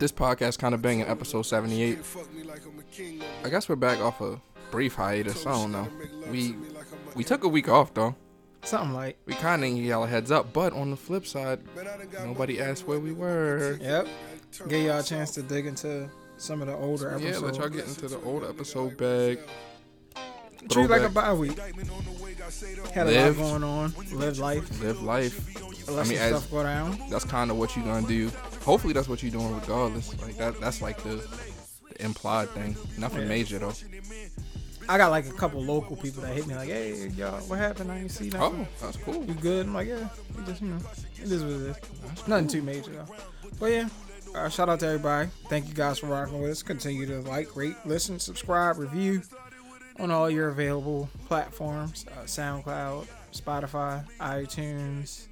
This podcast kind of banging episode 78. I guess we're back off a brief hiatus. I don't know. We we took a week off though. Something like. We kind of gave y'all a heads up, but on the flip side, nobody asked where we were. Yep. Gave y'all a chance to dig into some of the older episodes. Yeah, let y'all get into the old episode bag. Treat like a bye week. Had a Live. lot going on. Live life. Live life. Let I mean, as- stuff go down. That's kind of what you're gonna do. Hopefully, that's what you're doing regardless. Like that. That's like the, the implied thing. Nothing Yeah. major though. I got like a couple local people that hit me like, "Hey, y'all, what happened? I ain't see nothing. Oh, that's cool. You good?" I'm like, "Yeah, we just you know, it is what it is. Nothing too major though." But yeah, uh, shout out to everybody. Thank you guys for rocking with us. Continue to like, rate, listen, subscribe, review on all your available platforms: uh, SoundCloud, Spotify, iTunes,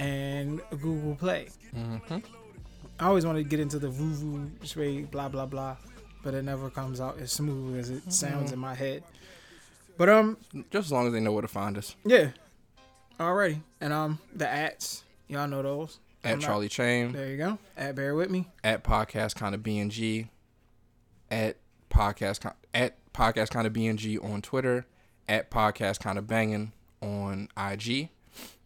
and Google Play. hmm I always wanted to get into the voo voo sway blah blah blah, but it never comes out as smooth as it sounds in my head. But um, Just as long as they know where to find us. yeah, alrighty, and um, the ads, y'all know those. At I'm not- Charlie Chain. There you go. At bear with me. At podcast kind of BNG. At podcast at podcast kind of BNG on Twitter. At podcast kind of banging on IG.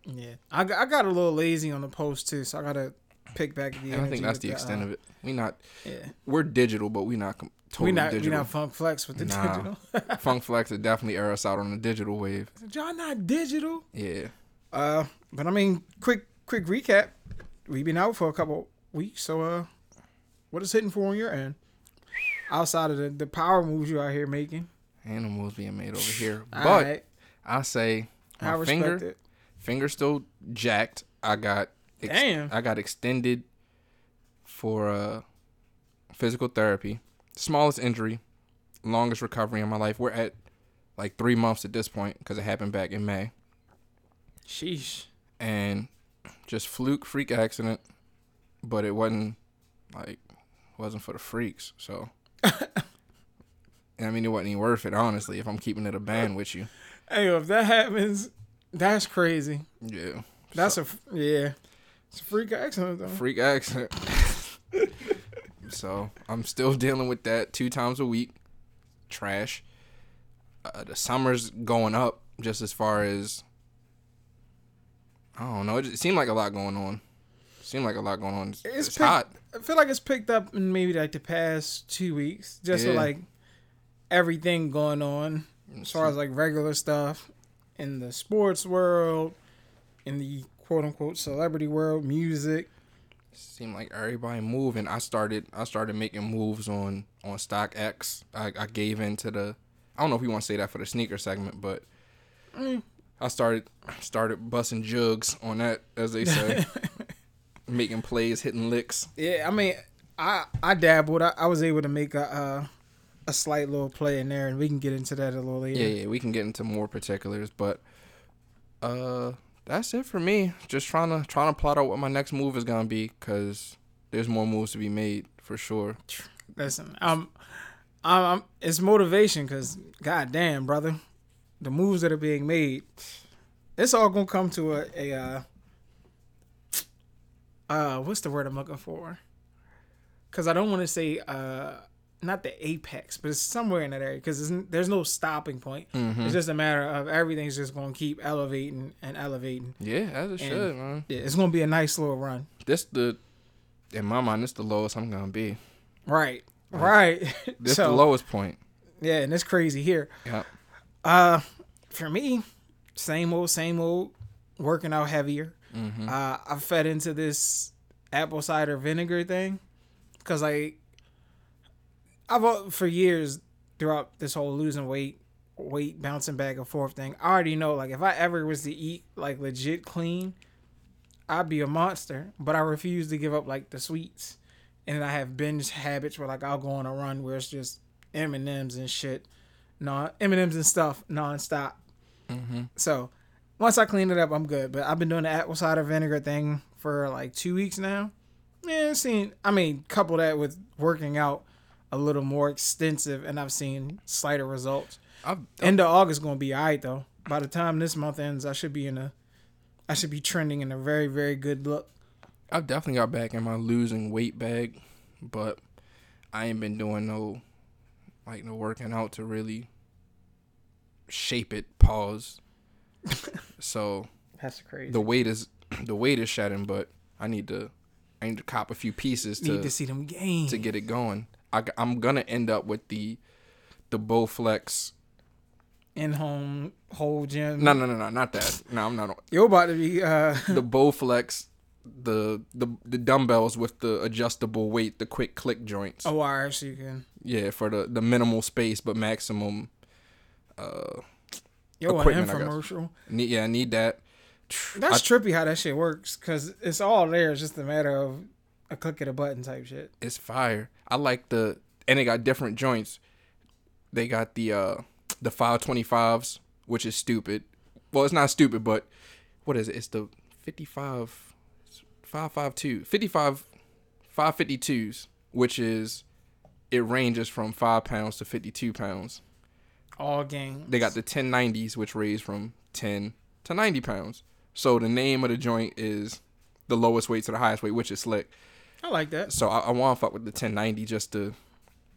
Yeah, I, got- I got a little lazy on the post too, so I gotta pick back the. I think that's the extent of it. We not Yeah, we're digital, but we not com- totally we not digital. we not funk flex with the Nah. digital. Funk Flex would definitely air us out on the digital wave. y'all not digital. Yeah. Uh, but I mean, quick quick recap. We've been out for a couple weeks, so uh, what is hitting for on your end? Outside of the, the power moves you out here making, moves being made over here. But right, I say I my respect finger it. Finger still jacked. I got ex- Damn. I got extended for uh physical therapy. Smallest injury, longest recovery in my life. We're at like three months at this point because it happened back in May, Sheesh. and just fluke freak accident, but it wasn't like wasn't for the freaks. So. I mean, it wasn't even worth it, honestly. If I'm keeping it a band with you, Hey, if that happens, that's crazy. yeah. That's a f- yeah. It's a freak accident though. freak accident. so I'm still dealing with that two times a week. Trash. Uh, the summer's going up just as far as I don't know. It, just, it seemed like a lot going on. seemed like a lot going on. It's, It's it's pick- hot. I feel like it's picked up in maybe like the past two weeks, just with like everything going on as far as like regular stuff in the sports world, in the quote unquote celebrity world, music. seemed like everybody moving. I started I started making moves on on StockX, I gave into the I don't know if you want to say that for the sneaker segment, but Mm. I started started busting jugs on that, as they say, making plays, hitting licks. Yeah, I mean, I I dabbled. I, I was able to make a uh, a slight little play in there, and we can get into that a little later. Yeah, yeah, we can get into more particulars, but uh, that's it for me. Just trying to trying to plot out what my next move is gonna be, cause there's more moves to be made for sure. Listen, um, I'm, I'm it's motivation because goddamn, brother, the moves that are being made, it's all gonna come to a a uh, uh what's the word I'm looking for? Because I don't want to say uh not the apex, but it's somewhere in that area because there's no stopping point. Mhm. It's just a matter of everything's just gonna keep elevating and elevating. Yeah, as it should, man. Yeah, it's gonna be a nice little run. This the in my mind, this the lowest I'm gonna be. Right. Right. This so the lowest point. yeah, and it's crazy here. Yeah. Uh, for me, same old, same old, working out heavier. Mm-hmm. Uh, I fed into this apple cider vinegar thing because I, I've for years throughout this whole losing weight, weight bouncing back and forth thing. I already know like if I ever was to eat like legit clean, I'd be a monster. But I refuse to give up like the sweets, and I have binge habits where like I'll go on a run where it's just M and M's and shit, non M and M's and stuff nonstop. Mm-hmm. So once I clean it up, I'm good. But I've been doing the apple cider vinegar thing for like two weeks now. Yeah, seen. I mean, couple that with working out a little more extensive, and I've seen slighter results. I've, End of August gonna be alright though. By the time this month ends, I should be in a, I should be trending in a very very good look. I've definitely got back in my losing weight bag. but I ain't been doing no like no working out to really shape it. Pause. so That's crazy. the weight is the weight is shedding, but I need to I need to cop a few pieces Need to to see them games. to get it going. I, am gonna end up with the the Bowflex. in home whole gym. No, no, no, no, not that. No, I'm not. You're about to be uh The Bowflex, the the the dumbbells with the adjustable weight, the quick click joints. a wire so you can. Yeah, for the the minimal space but maximum. Uh, Yo, an Equipment, I infomercial. need yeah, I need that. That's trippy how that shit works because it's all there. It's just a matter of a click of a button type shit. It's fire. I like the and they got different joints. They got the uh the 525s, which is stupid. Well, it's not stupid, but what is it? It's the 55 552 55 552s, which is it ranges from 5 pounds to 52 pounds. All games. They got the 1090s, which range from 10 to 90 pounds. So the name of the joint is the lowest weight to the highest weight, which is slick. I like that. So I, I want to fuck with the 1090 just to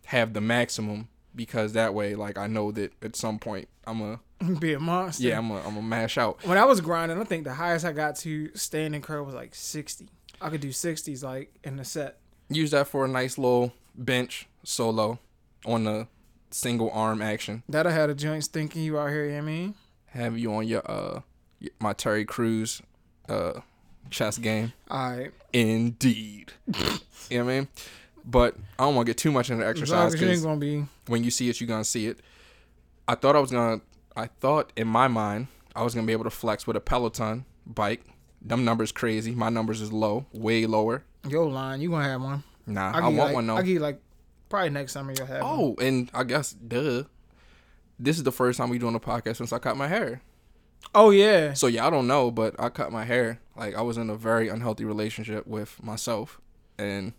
have the maximum because that way, like, I know that at some point I'm a Be a monster. yeah I'm a I'm a mash out. When I was grinding, I think the highest I got to standing curl was like sixty. I could do sixties like in the set. Use that for a nice little bench solo on the single arm action. That I had a joints thinking you out here. You know what I mean? Have you on your uh my Terry Crews uh chess game. All right. Indeed. you know what I mean? But I don't want to get too much into exercise as you ain't because gonna be. when you see it, you're gonna see it. I thought I was gonna. I thought in my mind I was gonna be able to flex with a Peloton bike. Them numbers crazy. My numbers is low, way lower. Your line, you gonna have one. Nah, I'll I want like, one though. I'll give like probably next summer you'll have one. oh, and I guess duh. This is the first time we doing a podcast since I cut my hair. Oh yeah. So y'all don't know, but I cut my hair. Like I was in a very unhealthy relationship with myself, and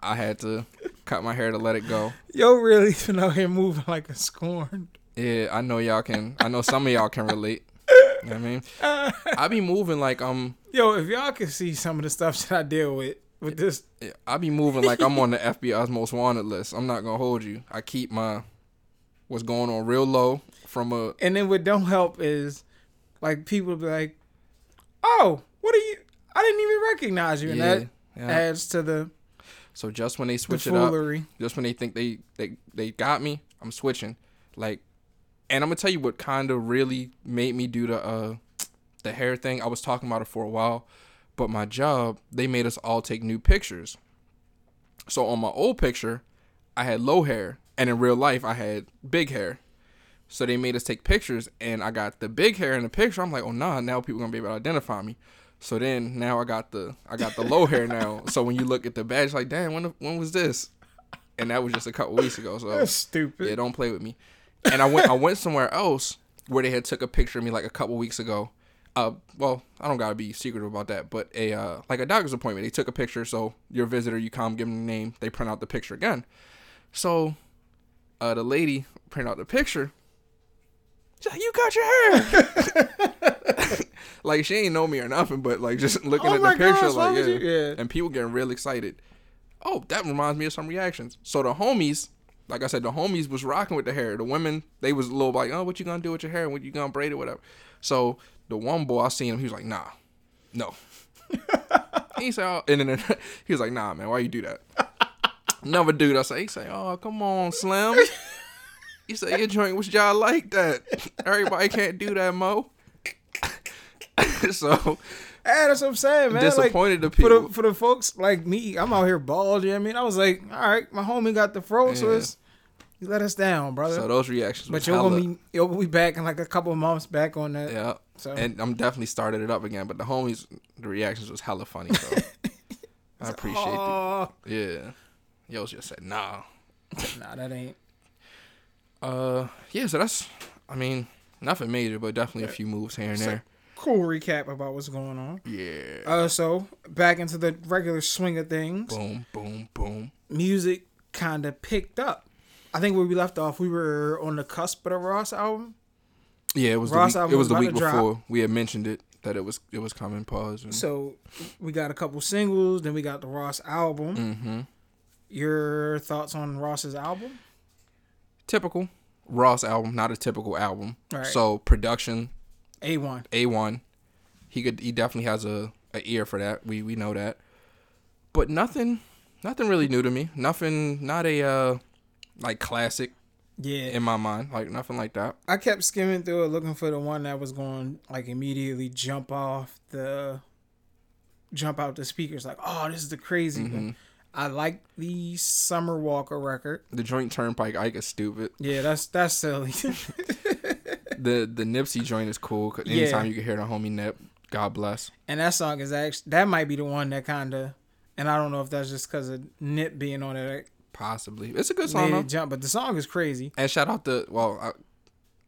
I had to cut my hair to let it go. Yo really been out here moving like a scorn. Yeah, I know y'all can. I know some of y'all can relate. You know what I mean, I be moving like I'm. Yo, if y'all can see some of the stuff that I deal with with this I be moving like I'm on the FBI's most wanted list. I'm not gonna hold you. I keep my what's going on real low from a. and then what don't help is like people be like, Oh, what are you I didn't even recognize you and Yeah, that yeah. adds to the, So just when they the switch it up, foolery. just when they think they they they got me, I'm switching. Like, and I'm gonna tell you what kind of really made me do the uh the hair thing. I was talking about it for a while, but my job they made us all take new pictures. So on my old picture, I had low hair, and in real life I had big hair. So they made us take pictures, and I got the big hair in the picture. I'm like, oh nah, now people are gonna be able to identify me. So then now I got the I got the low hair now. So when you look at the badge, like, damn, when when was this? And that was just a couple weeks ago. So That's stupid. yeah, don't play with me. And I went I went somewhere else where they had took a picture of me like a couple weeks ago. Uh, well, I don't gotta be secretive about that, but a uh, like a doctor's appointment. They took a picture, so your visitor, you come, give them the name, they print out the picture again. So, uh, the lady print out the picture. Like, "You cut your hair." like she ain't know me or nothing, but like just looking Oh at the picture, gosh, like yeah. yeah. and people getting real excited. Oh, that reminds me of some reactions. So the homies, like I said, the homies was rocking with the hair. The women, they was a little like, oh, what you gonna do with your hair? What you gonna braid it, whatever. So the one boy, I seen him, he was like, nah, no. he said, oh, and then he was like, nah, man, why you do that? Another dude, I say, he say, oh, come on, Slim. He said, your joint was y'all like that. Everybody can't do that, Mo. so Yeah, that's what I'm saying, man. disappointed the like, for the for the folks like me, I'm out here bald. You know what I mean? I was like, all right, my homie got the fro, so Yeah. it's you let us down, brother. so those reactions but you're gonna be you're gonna be back in like a couple of months back on that. Yeah. So And I'm definitely started it up again, but the homies, the reactions was hella funny. So I appreciate it. Yeah. Yo just said nah. nah, that ain't. Uh, yeah. So that's, I mean, nothing major, but definitely a few moves here and So- there. Cool recap about what's going on. Yeah. Uh, so back into the regular swing of things. boom, boom, boom. Music kind of picked up. I think where we left off, we were on the cusp of the Ross album. Yeah, it was Ross the week, album it was the week before we had mentioned it that it was it was coming. Pause. And, So we got a couple singles, then we got the Ross album. mm-hmm. Your thoughts on Ross's album? Typical Ross album, not a typical album. Right. So production A one. A one. He could he definitely has a, a ear for that. We we know that. But nothing nothing really new to me. Nothing not a uh like classic Yeah. in my mind. Like nothing like that. I kept skimming through it looking for the one that was going like immediately jump off the jump out the speakers like, oh, this is the crazy one. I like the Summer Walker record. The joint turnpike Ike is stupid. Yeah, that's that's silly. The the Nipsey joint is cool. 'cause Yeah. anytime you can hear the homie Nip, God bless. and that song is actually that might be the one that kind of, and I don't know if that's just because of Nip being on it Possibly. It's a good song made jump, but the song is crazy. And shout out to well, uh,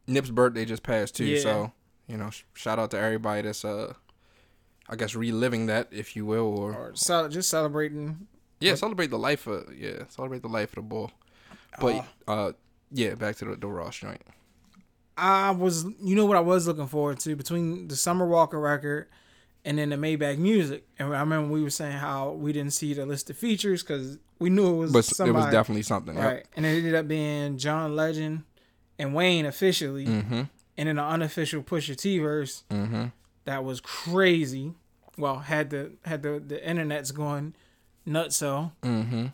Nip's birthday just passed too, Yeah. so you know, sh- shout out to everybody that's uh, I guess reliving that, if you will, or, Or cel- just celebrating. Yeah, celebrate the life of yeah, celebrate the life of the bull. But uh, yeah, back to the, the Ross joint. I was, you know what I was looking forward to between the Summer Walker record and then the Maybach music. And I remember we were saying how we didn't see the list of features because we knew it was But somebody. it was definitely something, yep. right. And it ended up being John Legend and Wayne officially, Mm-hmm. and then an unofficial Pusha T verse Mm-hmm. that was crazy. Well, had the had the the internet's going nuts so. Mm-hmm.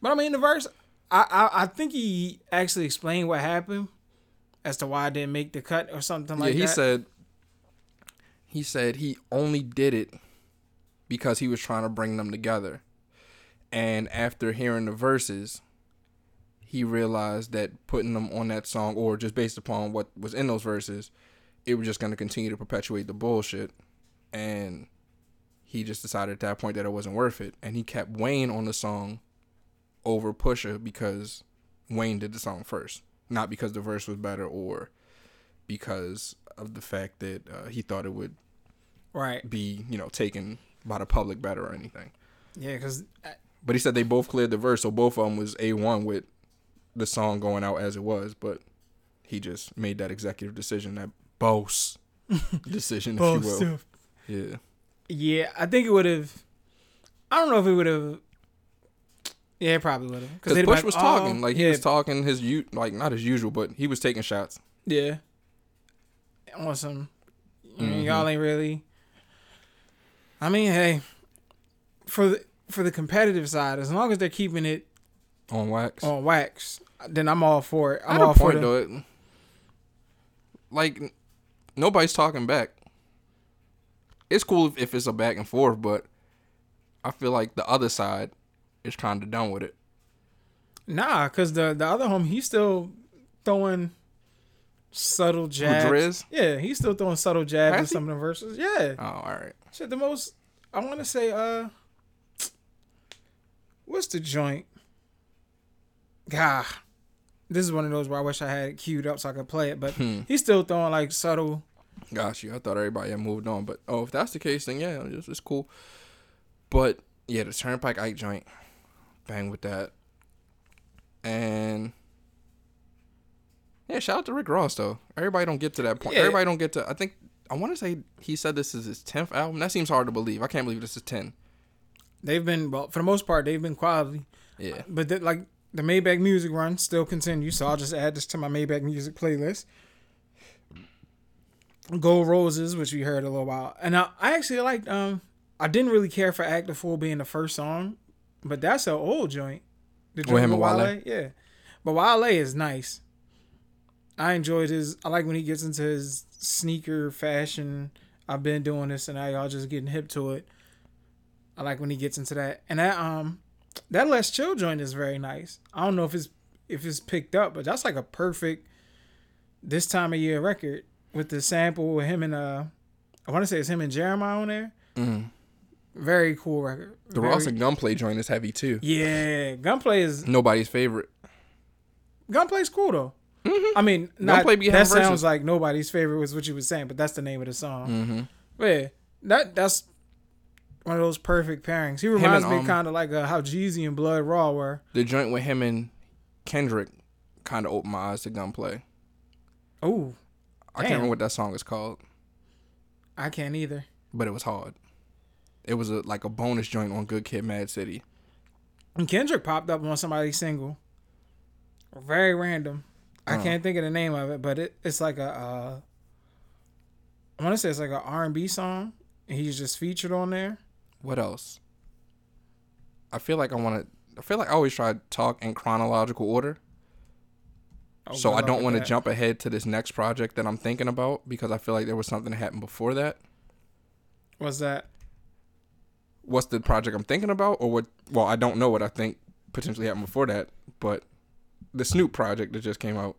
But I mean, the verse, I, I I think he actually explained what happened as to why I didn't make the cut or something like that. yeah, he said he said he only did it because he was trying to bring them together. And after hearing the verses, he realized that putting them on that song or just based upon what was in those verses, it was just going to continue to perpetuate the bullshit. And he just decided at that point that it wasn't worth it. And he kept Wayne on the song over Pusha because Wayne did the song first, not because the verse was better or because of the fact that uh, he thought it would right. be, you know, taken by the public better or anything. Yeah, because But he said they both cleared the verse, so both of them was a one with the song going out as it was. But he just made that executive decision, that boss decision, if you will. Yeah, Yeah, I think it would have. I don't know if it would have. Yeah, it probably would have. because Bush was "Oh, talking, like he yeah, was talking his u like not as usual, but he was taking shots. Yeah. On some, Mhm. y'all ain't really. I mean, hey, for the for the competitive side, as long as they're keeping it On wax. on wax, then I'm all for it. I'm all for it, like nobody's talking back. It's cool if, if it's a back and forth, but I feel like the other side is kind of done with it. Nah, because the the other home, he's still throwing subtle jabs. Yeah, he's still throwing subtle jabs in some of the verses. Yeah. Oh, all right. Shit, the most I want to say, uh, what's the joint? Gah, this is one of those where I wish I had it queued up so I could play it, but Hmm. he's still throwing like subtle. Gosh, you. I thought everybody had moved on, but oh, if that's the case, then yeah, it's, it's cool. But yeah, the Turnpike Ike joint, bang with that, and yeah, shout out to Rick Ross though. Everybody don't get to that point. Yeah. Everybody don't get to. I think I want to say he said this is his tenth album. That seems hard to believe. I can't believe this is ten. They've been well for the most part they've been quality, Yeah, but the, like the Maybach music run still continues. So I'll just add this to my Maybach music playlist. Gold Roses, which we heard a little while, and I, I actually liked. Um, I didn't really care for Act the Fool being the first song, but that's an old joint. The joint him and Wale? yeah. But Wale is nice. I enjoyed his. I like when he gets into his sneaker fashion. I've been doing this, and now y'all just getting hip to it. I like when he gets into that, and that um, that Let's Chill joint is very nice. I don't know if it's if it's picked up, but that's like a perfect this time of year record with the sample with him and uh, I want to say it's him and Jeremiah on there. Mhm. Very cool record. the Very- Ross and Gunplay joint is heavy too. yeah, Gunplay is Nobody's favorite. Gunplay's cool though. I mean, not, Gunplay that sounds verses. like nobody's favorite was what you was saying, but that's the name of the song. Mm-hmm. But yeah, that that's one of those perfect pairings. He reminds and, me um, kind of like uh, how Jeezy and Blood Raw were. The joint with him and Kendrick kind of opened my eyes to Gunplay. Oh, I can't remember what that song is called. I can't either. but it was hard. It was a like a bonus joint on Good Kid, Mad City. And Kendrick popped up on somebody's single. Very random. I Oh. can't think of the name of it, but it, it's like a. Uh, I want to say it's like an R and B song. And he's just featured on there. What else? I feel like I want to. I feel like I always try to talk in chronological order, Oh, so I don't want to jump ahead to this next project that I'm thinking about because I feel like there was something that happened before that. What's that? What's the project I'm thinking about, or what? Well, I don't know what I think potentially happened before that, but the Snoop project that just came out.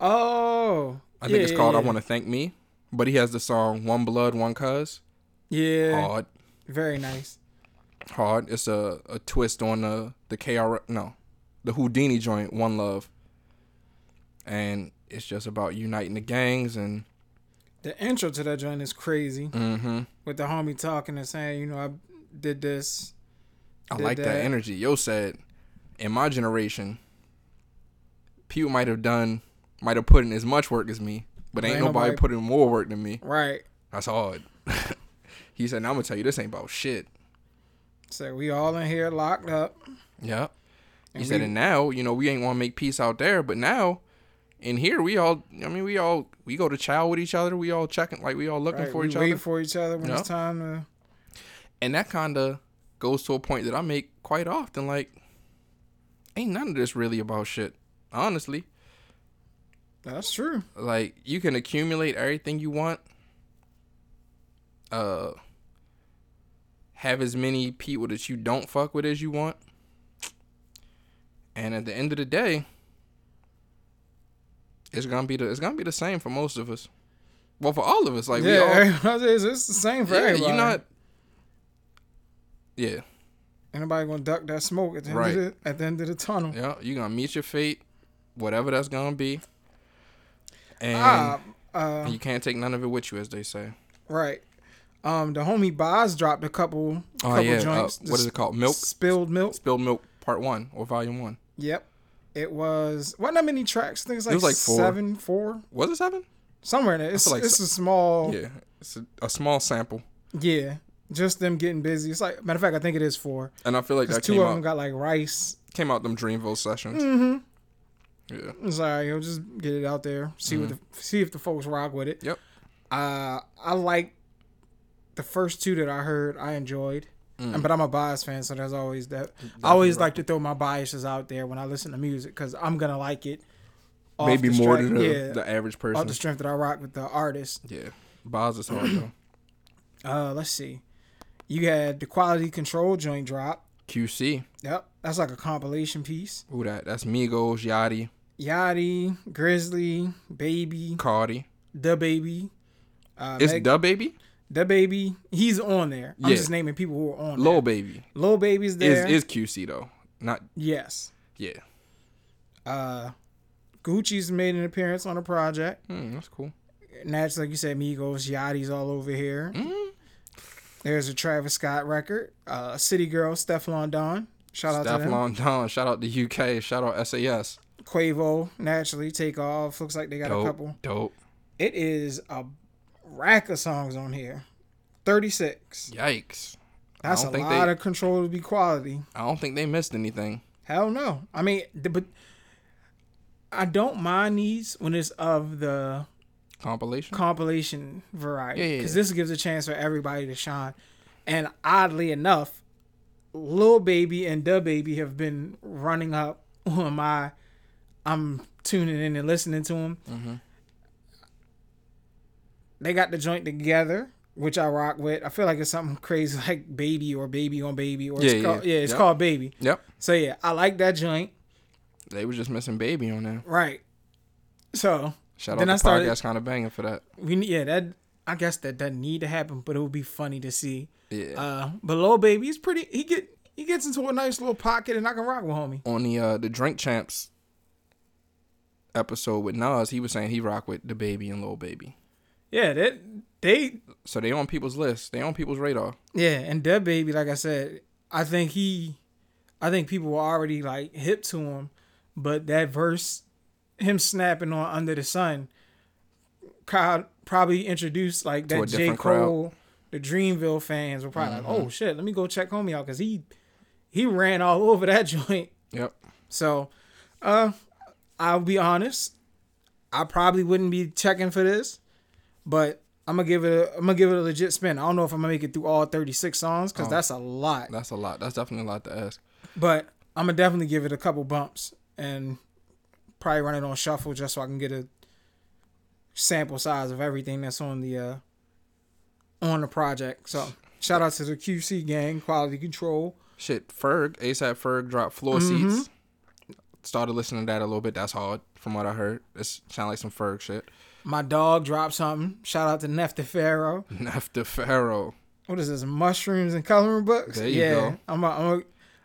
Oh, I think yeah, it's called yeah, "I Want to Thank Me," but he has the song "One Blood, One Cuz." Yeah, Hard, very nice. hard. It's a, a twist on the the KR no, the Whodini joint "One Love," and it's just about uniting the gangs and The intro to that joint is crazy. mm-hmm. With the homie talking and saying, you know, I did this. I Did like that that. energy. Yo said, in my generation, people might have done, might have put in as much work as me, but ain't, Ain't nobody, nobody- put in more work than me. Right. That's hard. he said, now I'm gonna tell you this ain't about shit. So we all in here locked up. Yep. He And said, and now, you know, we ain't want to make peace out there, but now, in here, we all, I mean, we all, we go to chow with each other. We all checking, like, we all looking Right, for we each other. for each other when Yep. it's time to. And that kind of goes to a point that I make quite often. Like, ain't none of this really about shit, honestly. That's true. like you can accumulate everything you want uh have as many people that you don't fuck with as you want and at the end of the day it's gonna be the it's gonna be the same for most of us well for all of us like we all yeah, it's, it's the same for yeah, everybody. you're not yeah Ain't nobody gonna duck that smoke at the end Right. of the, at the end of the tunnel. yeah you're gonna meet your fate whatever that's gonna be and Ah, uh, you can't take none of it with you as they say right. Um, the homie Bas dropped a couple, oh couple yeah uh, what is it called milk Spilled milk. Spilled Milk Part One or Volume One. Yep. It was what? Not many tracks. I think it's like, was like four. seven, four, Was it seven? somewhere in there. It's, like it's so- a small, yeah. It's a, a small sample, Yeah, Just them getting busy. It's like matter of fact, I think it is four. and I feel like that two of out them got like rice. came out them Dreamville sessions. Mm-hmm. Yeah, It's. You'll just get it out there. See what the, see if the folks rock with it. Mm-hmm. Yep. Uh, I like the first two that I heard. I enjoyed. Mm. And- But I'm a bias fan, so there's always that. I always like to throw my biases out there when I listen to music because I'm gonna like it. maybe more strength- than the, yeah, the average off person. the strength that I rock with the artist. yeah, Bas is hard though. Uh, let's see. You had the quality control joint drop. QC, Yep, that's like a compilation piece. who that? That's Migos, Yachty, Yachty, Grizzly, Baby, Cardi. the Baby. Uh, It's Meg- the baby, the Baby. He's on there. I'm Yeah. just naming people who are on. Lil there. Baby. Lil Baby's there. Is is QC though? Not yes. yeah. Uh, Gucci's made an appearance on a project. Hmm, that's cool. Naturally, like you said, Migos, Yachty's all over here. Mm. There's a Travis Scott record. Uh, City Girl, Stefflon Don. Shout out to them. Stefflon Don. Shout out to the UK. Shout out SAS. Quavo, naturally, take off. Looks like they got a couple. Dope. It is a rack of songs on here. 36. Yikes. That's a lot they- of controllable quality. I don't think they missed anything. Hell no. I mean, but I don't mind these when it's of the Compilation. compilation variety Yeah, yeah, because yeah. this gives a chance for everybody to shine. And oddly enough, Lil Baby and Da Baby have been running up on my. I'm tuning in and listening to them. Mhm. They got the joint together, which I rock with. I feel like it's something crazy like Baby or Baby on Baby or Yeah, it's called, yeah. yeah, it's Yep. called Baby. Yep. So yeah, I like that joint. They were just missing baby on there. Right. So Shout Then out I to started- podcast kind of banging for that. we need yeah that I guess that doesn't need to happen, but it would be funny to see. Yeah. Uh, but Lil Baby, he's pretty. He get he gets into a nice little pocket, and I can rock with homie. on the uh the Drink Champs episode with Nas, he was saying he rock with the baby and Lil Baby. Yeah, that they So they on people's list. They on people's radar. yeah, and Da Baby, like I said, I think he, I think people were already like hip to him, but that verse, him snapping on Under the Sun, crowd probably introduced like that J different crowd. Cole, the Dreamville fans were probably Mhm. like, oh shit, let me go check homie out because he, he ran all over that joint. Yep. So, uh, I'll be honest. I probably wouldn't be checking for this, but I'm gonna give it. A, I'm gonna give it a legit spin. I don't know if I'm gonna make it through all 36 songs because Oh. that's a lot. That's a lot. That's definitely a lot to ask. But I'm gonna definitely give it a couple bumps and probably run it on shuffle just so I can get a sample size of everything that's on the uh on the project. So shout out to the QC gang, quality control. Shit, Ferg, ASAP Ferg dropped floor Mm-hmm. seats. Started listening to that a little bit. That's hard, from what I heard. It sound like some Ferg shit. My dog dropped something. Shout out to Nefta Pharaoh. Nefta Pharaoh. What is this? Mushrooms and coloring books. There you yeah, go. I'm a, I'm a,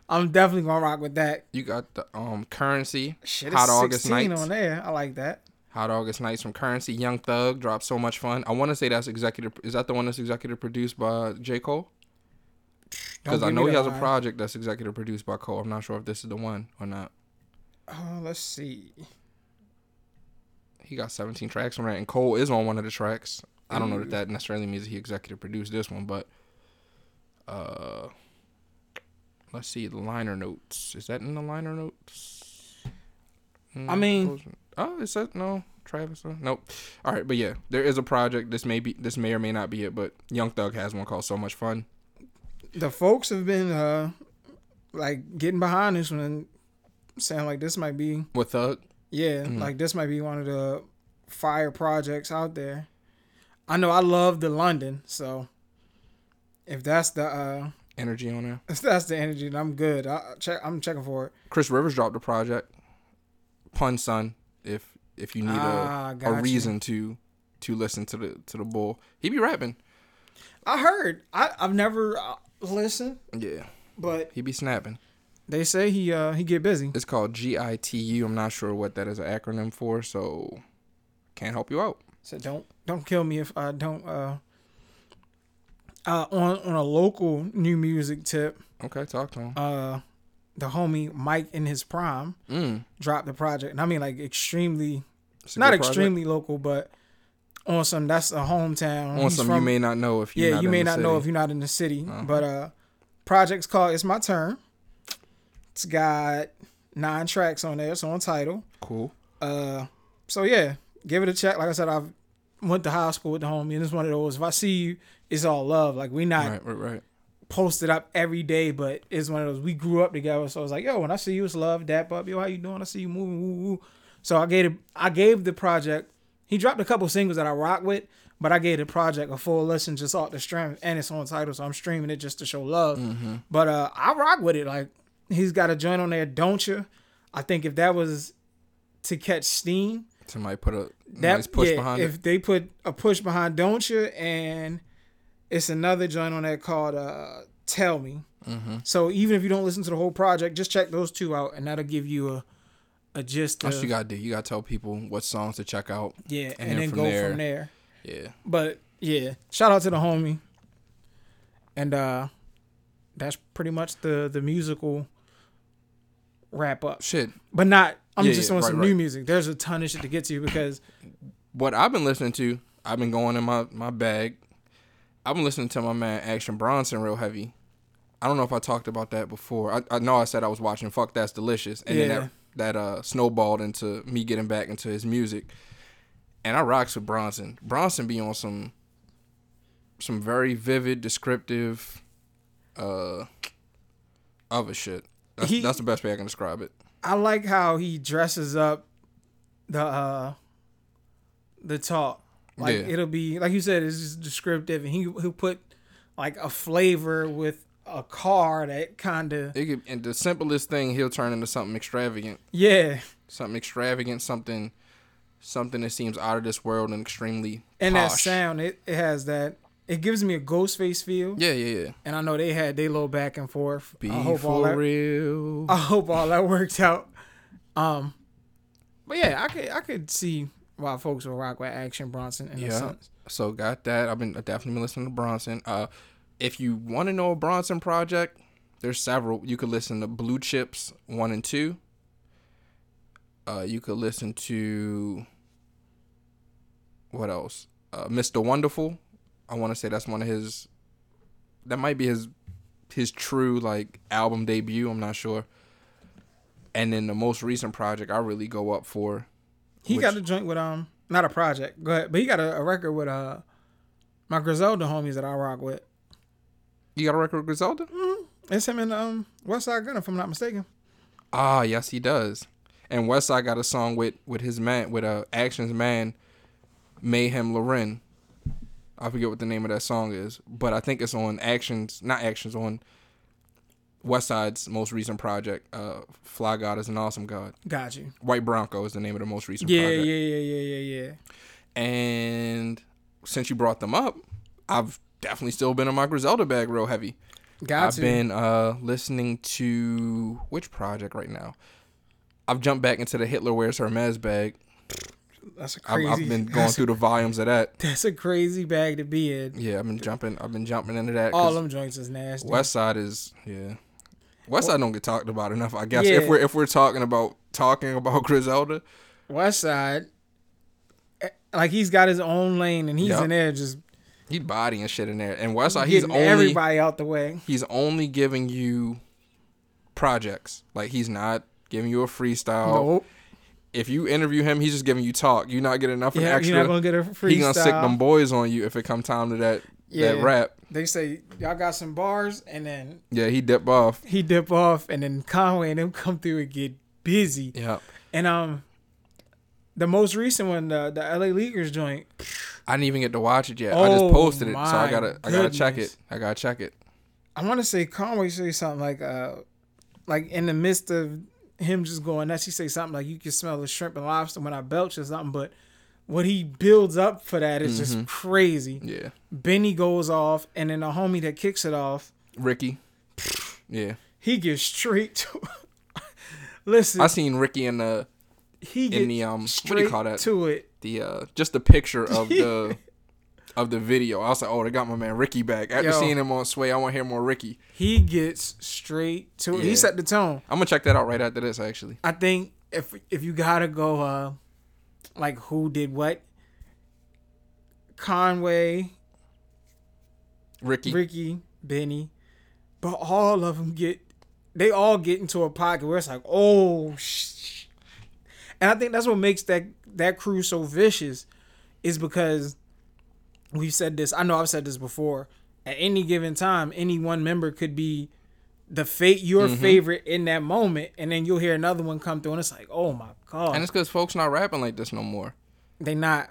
I'm definitely gonna rock with that. You got the um currency. Shit, Hot August 16 Nights. on there. I like that. Hot August Nights from Currency. Young Thug dropped so much fun. I want to say that's executive. Is that the one that's executive produced by J Cole? Because I know he has a project that's executive produced by Cole. I'm not sure if this is the one or not. Oh, let's see. He got 17 tracks on that, and Cole is on one of the tracks. I don't know that that necessarily means he executive produced this one, but uh, let's see the liner notes. Is that in the liner notes? I mean- oh, it says no. Travis, uh, nope. All right, but yeah, there is a project. This may be, this may or may not be it, but Young Thug has one called "So Much Fun." The folks have been uh like getting behind this one and saying like this might be With Thug, yeah, Mhm. like this might be one of the fire projects out there. I know I love the London, so if that's the uh energy on there. if that's the energy, then I'm good. I check. I'm checking for it. Chris Rivers dropped a project, Pun Son. If if you need Ah, a, a you. reason to to listen to the to the bull, he be rapping. I heard. I I've never uh, listened, Yeah, but he be snapping. They say he uh he get busy. It's called GITU. I'm not sure what that is an acronym for, so can't help you out. So don't don't kill me if I don't uh uh on on a local new music tip, Okay, talk to him. uh the homie Mike in his prime Mm, dropped the project. And I mean like extremely not extremely local, but on some that's a hometown. On He's some you may not know if you're yeah, you may not know if you're not in the city, Uh-huh. but uh, project's called "It's My Turn." It's got nine tracks on there. It's on Tidal. cool. Uh, so yeah, give it a check. Like I said, I've went to high school with the homie, and it's one of those. If I see you, it's all love. Like we not Right, right, right. posted up every day, but it's one of those. We grew up together, so it's like, yo, when I see you, it's love. Dap up, yo, how you doing? I see you moving, woo woo. So I gave it, I gave the project. He dropped a couple singles that I rock with, but I gave the project a full listen just off the stream, and it's on Tidal, so I'm streaming it just to show love. Mm-hmm. But uh, I rock with it. Like he's got a joint on there, don't you? I think if that was to catch steam, Somebody put a that nice push yeah, behind if it. they put a push behind don't you and it's another joint on there called uh tell me Mm-hmm. so even if you don't listen to the whole project just check those two out and that'll give you a a gist That's of, what you gotta do. You gotta tell people what songs to check out. yeah and and, then then from go there- from there Yeah. but yeah shout out to the homie and uh that's pretty much the the musical wrap up Shit. but not i'm Yeah, just yeah, on right, some right. new music there's a ton of shit to get to because What I've been listening to, I've been going in my, my bag. I've been listening to my man Action Bronson real heavy. I don't know if I talked about that before. I, I know I said I was watching Fuck That's Delicious. And then that that uh snowballed into me getting back into his music. And I rocks with Bronson. Bronson be on some some very vivid, descriptive uh other shit. That's, He- that's the best way I can describe it. I like how he dresses up the uh the talk. Like Yeah. it'll be like you said, it's just descriptive, and he he'll put like a flavor with a car that kind of and the simplest thing he'll turn into something extravagant. yeah, something extravagant, something something that seems out of this world and extremely and that sound it, it has that. It gives me a Ghostface feel, Yeah, yeah, yeah. and I know they had they little back and forth. Be I hope all for that real. I hope all that worked out. Um, but yeah, I could I could see why folks will rock with Action Bronson in Yeah. So got that. I've been I've definitely been listening to Bronson. Uh, if you want to know a Bronson project, there's several. You could listen to Blue Chips one and two. Uh, you could listen to what else? Uh, Mr. Wonderful. I want to say that's one of his. That might be his his true like album debut. I'm not sure. And then the most recent project I really go up for. He which- got a joint with um not a project, go ahead, but he got a, a record with uh my Griselda homies that I rock with. You got a record with Griselda? It's him and um Westside Gunn, if I'm not mistaken. Ah, yes, he does. And Westside got a song with with his man with uh Actions man, Meyhem Lauren. I forget what the name of that song is, but I think it's on Actions, not Actions, on Westside's most recent project. Uh, Fly God is an awesome God. Got you. White Bronco is the name of the most recent Yeah, project. yeah, yeah, yeah, yeah, yeah. Yeah. And since you brought them up, I've definitely still been in my Griselda bag real heavy. Got I've been uh listening to which project right now? I've jumped back into the Hitler Wears Hermes bag. That's a I've, crazy. I've been going through the volumes of that. that's a crazy bag to be in. Yeah, I've been jumping. I've been jumping into that. All them joints is nasty. West Side is yeah. West Side don't get talked about enough. I guess Yeah. if we're if we're talking about talking about Griselda, West Side, eh, like he's got his own lane and he's Yup. in there just he's bodying shit in there. And West Side, he's only everybody out the way. he's only giving you projects. Like he's not giving you a freestyle. Nope. If you interview him, he's just giving you talk. You're not getting enough of Yeah, extra. you're not gonna get a freestyle. he gonna sick them boys on you if it come time to that Yeah. that rap. They say y'all got some bars, and then Yeah, he dip off. he dip off, and then Conway and them come through and get busy. Yeah, And um, the most recent one, the the LA Leakers joint, I didn't even get to watch it yet. I just Oh, posted it, so I gotta I gotta check it. I gotta check it. I want to say Conway say something like uh, like in the midst of him just going nuts, he say something like you can smell the shrimp and lobster when I belch or something, but. What he builds up for that is Mm-hmm. just crazy. Yeah, Benny goes off, and then the homie that kicks it off, Ricky. Yeah, he gets straight to. Listen, I seen Ricky in the he gets the, um, what do you straight call that? to it. the uh just the picture of the of the video. I was like, oh, they got my man Ricky back. After Yo. seeing him on Sway, I want to hear more Ricky. He gets straight to it. Yeah. He set the tone. I'm gonna check that out right after this. Actually, I think if if you gotta go, uh, like who did what, Conway, Ricky. Ricky, Benny, but all of them get, they all get into a pocket where it's like, oh, sh-. and I think that's what makes that that crew so vicious, is because we've said this. I know I've said this before. At any given time, any one member could be the fate your Mm-hmm. favorite in that moment, and then you'll hear another one come through, and it's like, oh my god, and it's because folks not rapping like this no more. they not.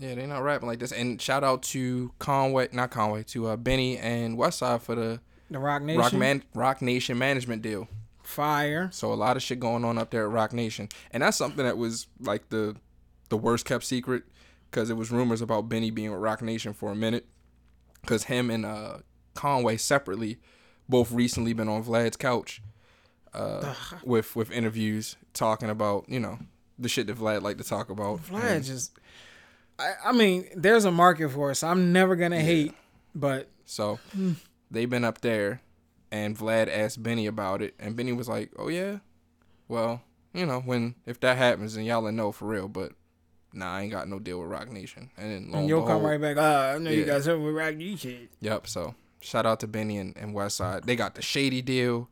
Yeah, they not rapping like this. And shout out to Conway, not Conway, to uh, Benny and Westside for the The Roc Nation, Rock Man Roc Nation management deal. fire. So a lot of shit going on up there at Roc Nation, and that's something that was like the the worst kept secret because it was rumors about Benny being with Roc Nation for a minute because him and uh, Conway separately both recently been on Vlad's couch uh, with with interviews talking about you know the shit that Vlad like to talk about. Vlad And just, I, I mean, there's a market for it, so I'm never gonna hate, but So they've been up there, and Vlad asked Benny about it, and Benny was like, "Oh yeah, well, you know, when if that happens, then y'all will know for real." But nah, I ain't got no deal with Roc Nation. And then and and you'll come right back. Ah, I know you Yeah. guys helping with Rock shit. Yep. So shout out to Benny and, and Westside. They got the Shady deal,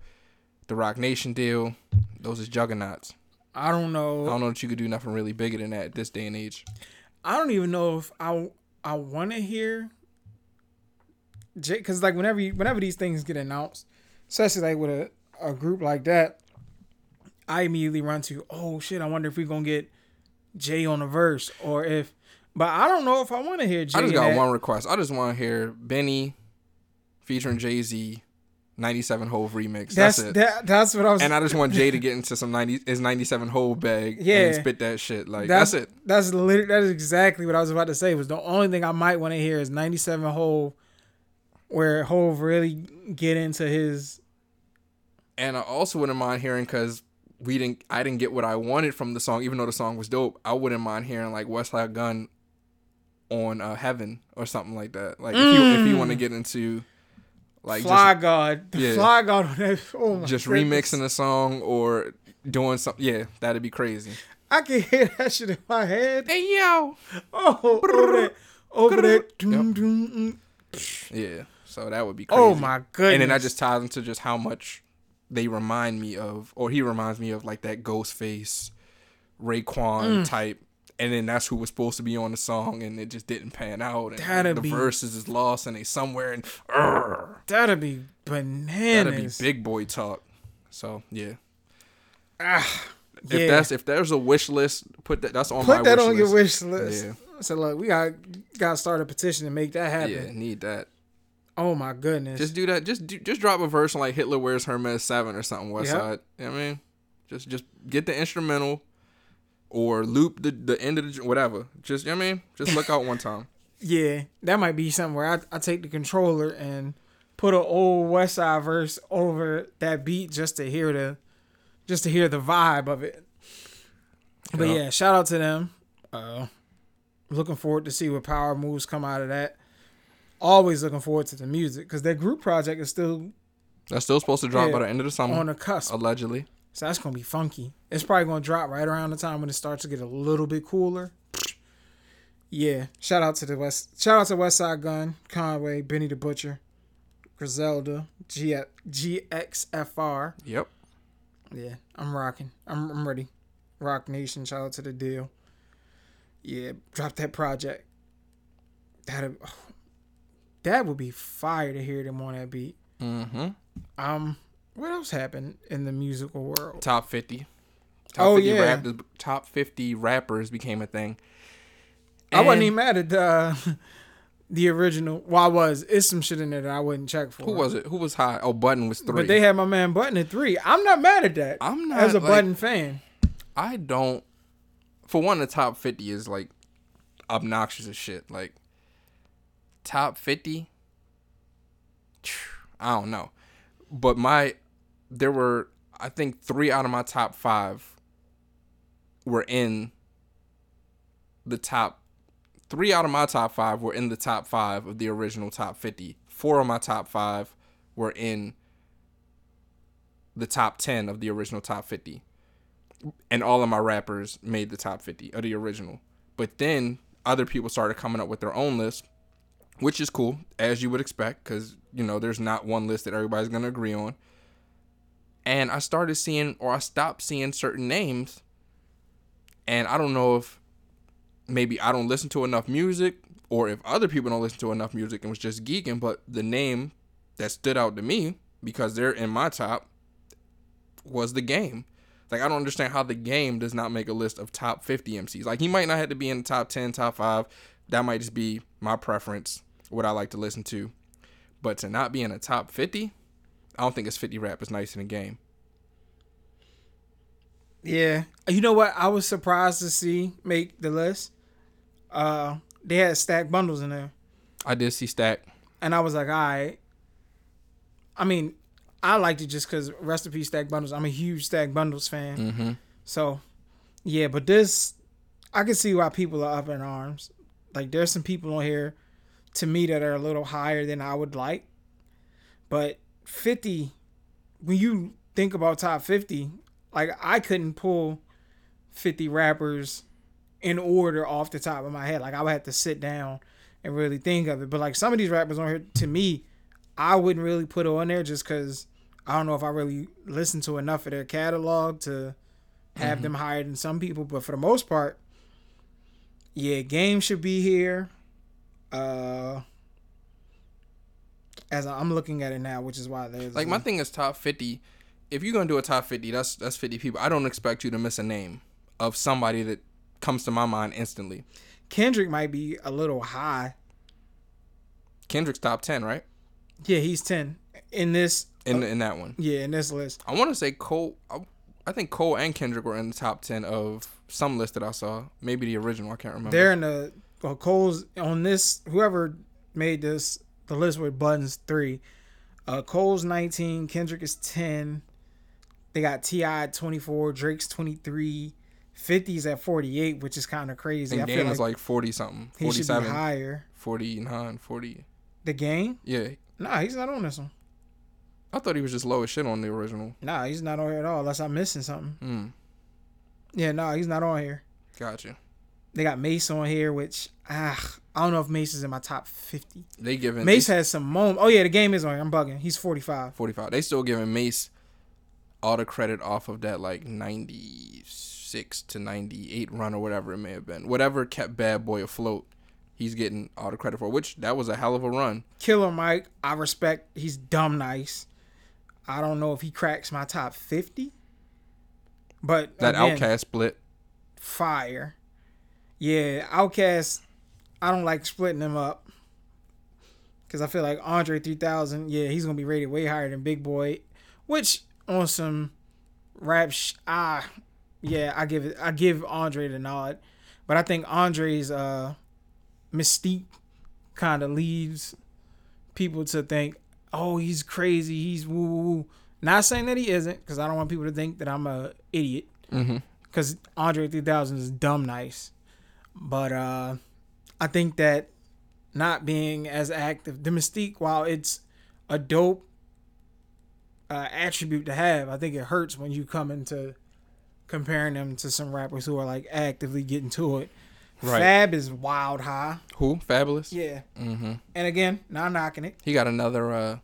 the Roc Nation deal. Those is juggernauts. I don't know. I don't know that you could do nothing really bigger than that at this day and age. I don't even know if I I want to hear because like whenever you, whenever these things get announced, especially like with a, a group like that, I immediately run to oh shit. I wonder if we're gonna get Jay on the verse or if, but I don't know if I want to hear Jay. I just got that. one request. I just want to hear Benny featuring Jay Z, 97 Hove remix. That's, That's it. that. That's what I was. And I just want Jay to get into some 90 his 97 whole bag Yeah. and spit that shit. Like that's, that's it. That's literally that is exactly what I was about to say. Was the only thing I might want to hear is ninety seven Hove, where Hove really get into his And I also wouldn't mind hearing because we didn't I didn't get what I wanted from the song, even though the song was dope. I wouldn't mind hearing like Westside Gunn on uh, Heaven or something like that. Like if you if you want to get into like Fly God, the yeah. Fly God on that. Oh my just just goodness. remixing the song or doing something. Yeah, that'd be crazy. I can hear that shit in my head. Hey yo. Oh, over that, over that. Doom, doom, mm. Yeah. So that would be crazy. Oh my goodness. And then that just ties into just how much they remind me of, or he reminds me of like that Ghostface, Raekwon Mm. type. And then that's who was supposed to be on the song, and it just didn't pan out. And That'd the be- verses is lost, and they somewhere and That'd be bananas. that'd be big boy talk. So yeah, Ah, if yeah. that's if there's a wish list, put that. That's on my list. Put my that wish on your wish list. Yeah. So look, we got got to start a petition to make that happen. Yeah, need that. Oh my goodness. Just do that. Just do, just drop a verse on like Hitler wears Hermes Seven or something. West Yep. Side. You know what I mean, just just get the instrumental, or loop the the end of the whatever. Just you know what I mean. Just look out one time. yeah, that might be something where I, I take the controller and put an old Westside verse over that beat just to hear the just to hear the vibe of it. But Yeah. yeah, shout out to them. Uh, looking forward to see what power moves come out of that. Always looking forward to the music because their group project is still That's still supposed to drop Yeah, by the end of the summer, on the cusp. allegedly. So that's gonna be funky. It's probably gonna drop right around the time when it starts to get a little bit cooler. Yeah. Shout out to the West shout out to Westside Gunn, Conway, Benny the Butcher, Griselda, G GXFR. Yep. Yeah, I'm rocking. I'm I'm ready. Roc Nation, shout out to the deal. Yeah, drop that project. That that would be fire to hear them on that beat. Mm-hmm. Um, what else happened in the musical world? Top fifty. Top Oh, 50 yeah. Rappers, top fifty rappers became a thing. I wasn't even mad at the the original. Well, I was. It's some shit in there that I wouldn't check for. Who was it? Who was high? Oh, Button was three. But they had my man Button at three. I'm not mad at that. I'm not as a like- Button fan. I don't. For one, the top fifty is like obnoxious as shit. Like top fifty. I don't know, but my there were I think three out of my top five were in the top. Three out of my top five were in the top five of the original top fifty. Four of my top five were in the top ten of the original top fifty and all of my rappers made the top 50 of the original. But then other people started coming up with their own list, which is cool, as you would expect, because, you know, there's not one list that everybody's going to agree on. And I started seeing, or I stopped seeing certain names. And I don't know if maybe I don't listen to enough music, or if other people don't listen to enough music and was just geeking, but the name that stood out to me, because they're in my top, was the game. Like I don't understand how the game does not make a list of top 50 MCs. Like he might not have to be in the top 10, top 5. That might just be my preference, what I like to listen to. But to not be in the top 50, I don't think it's 50 rap is nice in the game. Yeah. You know what? I was surprised to see make the list. Uh, they had stack bundles in there, I did see Stack. and I was like, all right. I mean, I liked it just because recipe stack bundles. I'm a huge stack bundles fan. Mm-hmm. So, yeah, but this, I can see why people are up in arms. Like, there's some people on here, to me, that are a little higher than I would like. But 50, when you think about top 50, like, I couldn't pull 50 rappers in order off the top of my head. Like, I would have to sit down and really think of it. But, like, some of these rappers on here, to me, I wouldn't really put on there just because I don't know if I really listen to enough of their catalog to have mm-hmm. them higher than some people. But for the most part, yeah, game should be here. Uh, as I'm looking at it now, which is why there's Like my thing is top 50. If you're gonna do a top 50, that's that's 50 people. I don't expect you to miss a name of somebody that comes to my mind instantly. Kendrick might be a little high. Kendrick's top 10, right? Yeah, he's ten in this. In in that one. Yeah, in this list. I want to say Cole. I, I think Cole and Kendrick were in the top ten of some list that I saw. Maybe the original. I can't remember. They're in the well, Cole's on this. Whoever made this the list with buttons three. Uh, Cole's nineteen. Kendrick is ten. They got Ti at twenty four. Drake's twenty three. 50's at 48, which is kind of crazy. and I Game feel is like like 40 something. he should be higher. 49, 40. The game? Yeah. Nah, he's not on this one. I thought he was just low as shit on the original. Nah, he's not on here at all. Unless I'm missing something. Hmm. Yeah, no, he's not on here. Gotcha. They got Mase on here, which ah, I don't know if Mase is in my top fifty. They giving Mase they, has some moment. Oh yeah, the game is on. I'm bugging. He's forty five. 45. They still giving Mase all the credit off of that like 96 to 98 run or whatever it may have been. Whatever kept Bad Boy afloat, he's getting all the credit for. Which that was a hell of a run. Killer Mike, I respect. He's dumb nice. I don't know if he cracks my top fifty, but That again, Outkast split. fire. Yeah, Outkast. I don't like splitting them up because I feel like Andre 3000. Yeah, he's gonna be rated way higher than Big Boi, which on some rap. Sh- ah, yeah, I give it. I give Andre the nod, but I think Andre's uh mystique kind of leads people to think, oh, he's crazy. He's woo woo woo. Not saying that he isn't, because I don't want people to think that I'm a idiot Mm-hmm. because Andre 3000 is dumb nice. But uh, I think that not being as active, the mystique, while it's a dope uh, attribute to have, I think it hurts when you come into comparing them to some rappers who are like actively getting to it. Right. Fab is wild high. Who? Fabolous. Yeah. Mm-hmm. And again, not knocking it. He got another uh,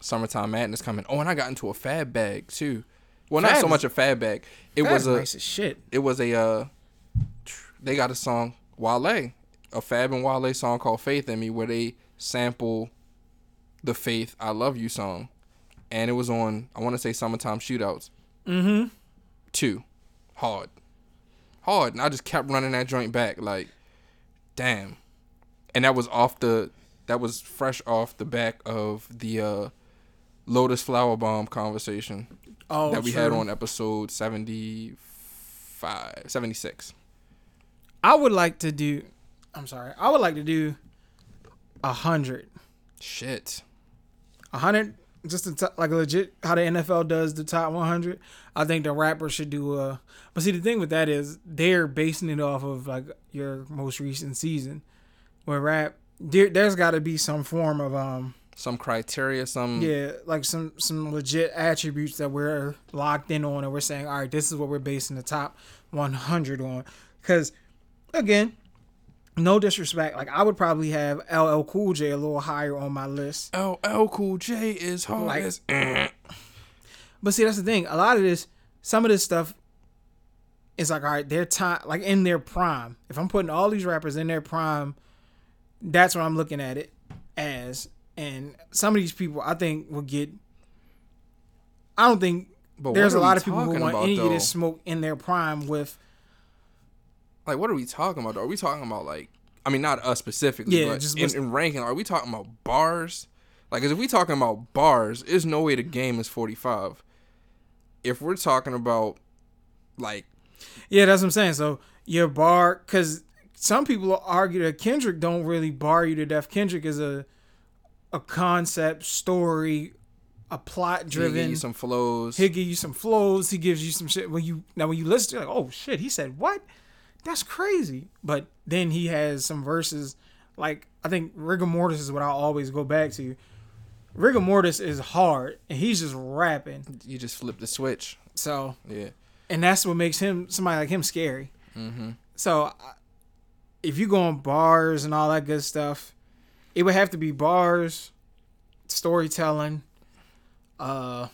summertime madness coming. Oh, and I got into a Fab bag too. Well, not so much a Fab bag. It was a. nice as shit. It was a. Uh, they got a song Wale, a Fab and Wale song called "Faith in Me," where they sample the "Faith I Love You" song, and it was on. I want to say "Summertime Shootouts" Mm-hmm. two, hard, hard, and I just kept running that joint back like, damn, and that was off the. That was fresh off the back of the uh, Lotus Flower Bomb conversation Oh, that we had on episode 75, 76. I would like to do. I'm sorry. I would like to do a hundred. Shit. A hundred, just to t- like legit how the NFL does the top 100. I think the rapper should do a. But see, the thing with that is they're basing it off of like your most recent season, where rap there, there's got to be some form of um Some criteria, some. yeah like some some legit attributes that we're locked in on and we're saying all right this is what we're basing the top 100 on because again no disrespect like i would probably have ll cool j a little higher on my list LL Cool J is hard Like- as. eh. but see that's the thing a lot of this some of this stuff is like all right their time like in their prime if i'm putting all these rappers in their prime that's what i'm looking at it as and some of these people i think will get i don't think But There's a lot of people who want about, any though? of this smoke in their prime with Like, what are we talking about? Though? Are we talking about like? I mean, not us specifically, Yeah, but just in, in ranking, are we talking about bars? Like, if we talking about bars, there's no way the game is 45. If we're talking about like yeah that's what i'm saying so your bar because some people argue that kendrick don't really bar you to death kendrick is a a concept story a plot he give driven you some flows, he'll give you some flows he gives you some shit when you now when you listen to it, like oh shit he said what that's crazy but then he has some verses like i think Rigamortis is what i always go back to Rigamortis is hard and he's just rapping you just flip the switch. so Yeah. and that's what makes him somebody like him scary. Mm-hmm. So if you go on bars and all that good stuff, it would have to be bars, storytelling. Uh,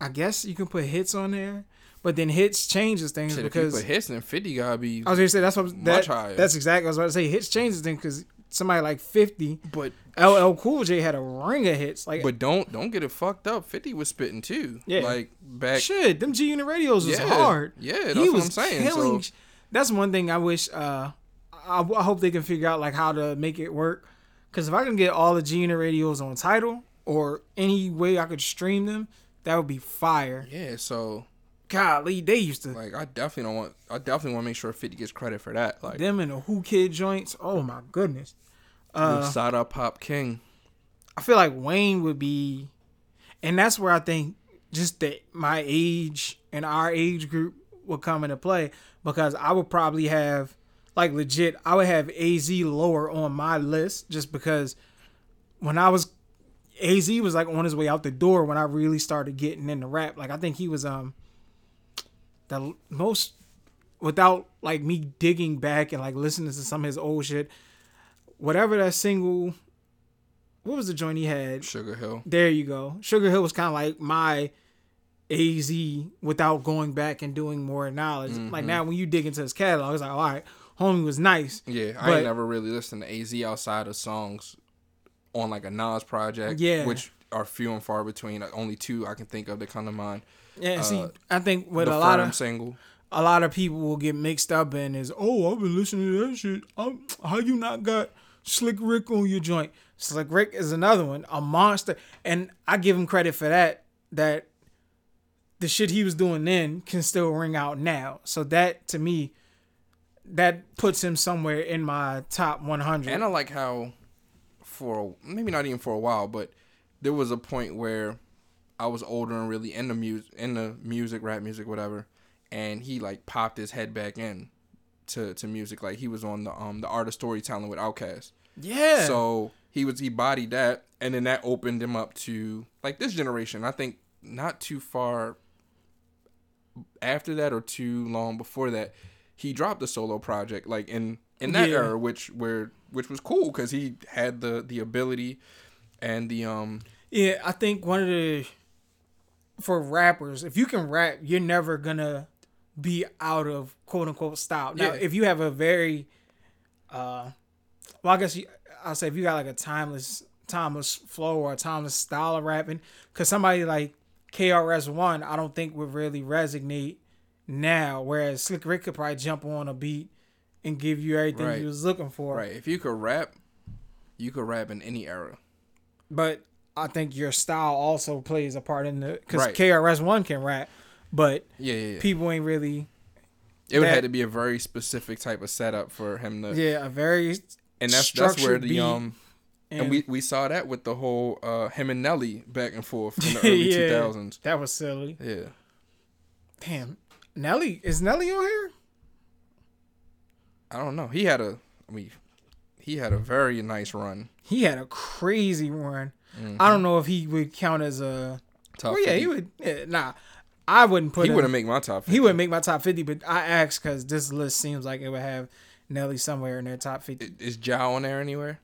I guess you can put hits on there, but then hits changes things Shit, if you because put hits, then 50 gotta be. I was gonna say that's what Much that, higher. that's exactly what I was about to say. Hits changes things because somebody like Fifty, But LL Cool J had a ring of hits. Like but don't don't get it fucked up. 50 was spitting too. Yeah. Like back. shit, them G Unit radios was Yeah, hard. yeah, that's he what was I'm saying, killing. so- That's one thing I wish. Uh, I, I hope they can figure out like how to make it work. Because if I can get all the G Unit radios on Tidal or any way I could stream them, that would be fire. Yeah. So Golly, they used to like I definitely don't want. I definitely want to make sure 50 gets credit for that. Like them and the Whoo Kid joints. Oh my goodness. Uh, Sada Pop King. I feel like Wayne would be, and that's where I think just that my age and our age group would come into play because I would probably have like legit I would have AZ lower on my list just because when I was AZ was like on his way out the door when I really started getting into rap. Like I think he was um the most without like me digging back and like listening to some of his old shit. whatever that single. What was the joint he had? Sugar Hill. There you go. Sugar Hill was kind of like my AZ without going back and doing more knowledge. Like Mm-hmm. now, when you dig into his catalog, it's like, all right, homie was nice. Yeah, I But- ain't never really listened to AZ outside of songs on like a Nas project. Yeah. Which are few and far between. Like, Only two I can think of that come to mind. Yeah, see, Uh, I think with a lot of single. a lot of people will get mixed up in is, oh, I've been listening to that shit. i how you not got Slick Rick on your joint? Slick Rick is another one, a monster, and I give him credit for that. That the shit he was doing then can still ring out now. So that to me, that puts him somewhere in my top 100. And I like how, for maybe not even for a while, but there was a point where I was older and really into music, into music, rap music, whatever, and he like popped his head back in to, to music. Like he was on the um the art of storytelling with Outkast. yeah. So he was he bodied that, and then that opened him up to like this generation. I think not too far after that or too long before that, he dropped a solo project like in in that Yeah. era, which where which was cool because he had the the ability and the um Yeah, I think one of the for rappers, if you can rap, you're never gonna be out of quote unquote style. Now, Yeah. if you have a very, uh, well, I guess you, I'll say if you got like a timeless, timeless flow or a timeless style of rapping, because somebody like KRS One, I don't think would really resonate now. Whereas Slick Rick could probably jump on a beat and give you everything Right. you was looking for. right. If you could rap, you could rap in any era. but I think your style also plays a part in the because Right. KRS One can rap, but Yeah, yeah. yeah. people ain't really It would that- have to be a very specific type of setup for him to, yeah a very and that's that's where the um and, and we we saw that with the whole uh him and Nelly back and forth in the early Yeah. two thousands. that was silly. Yeah. Damn, Nelly is Nelly on here? I don't know. He had a I mean he had a very nice run. He had a crazy run. Mhm. I don't know if he would count as a. Top well, yeah, 50. he would. Yeah, nah, I wouldn't put. He him, wouldn't make my top 50. He wouldn't make my top fifty, but I asked because this list seems like it would have Nelly somewhere in their top fifty. Is Ja on there anywhere?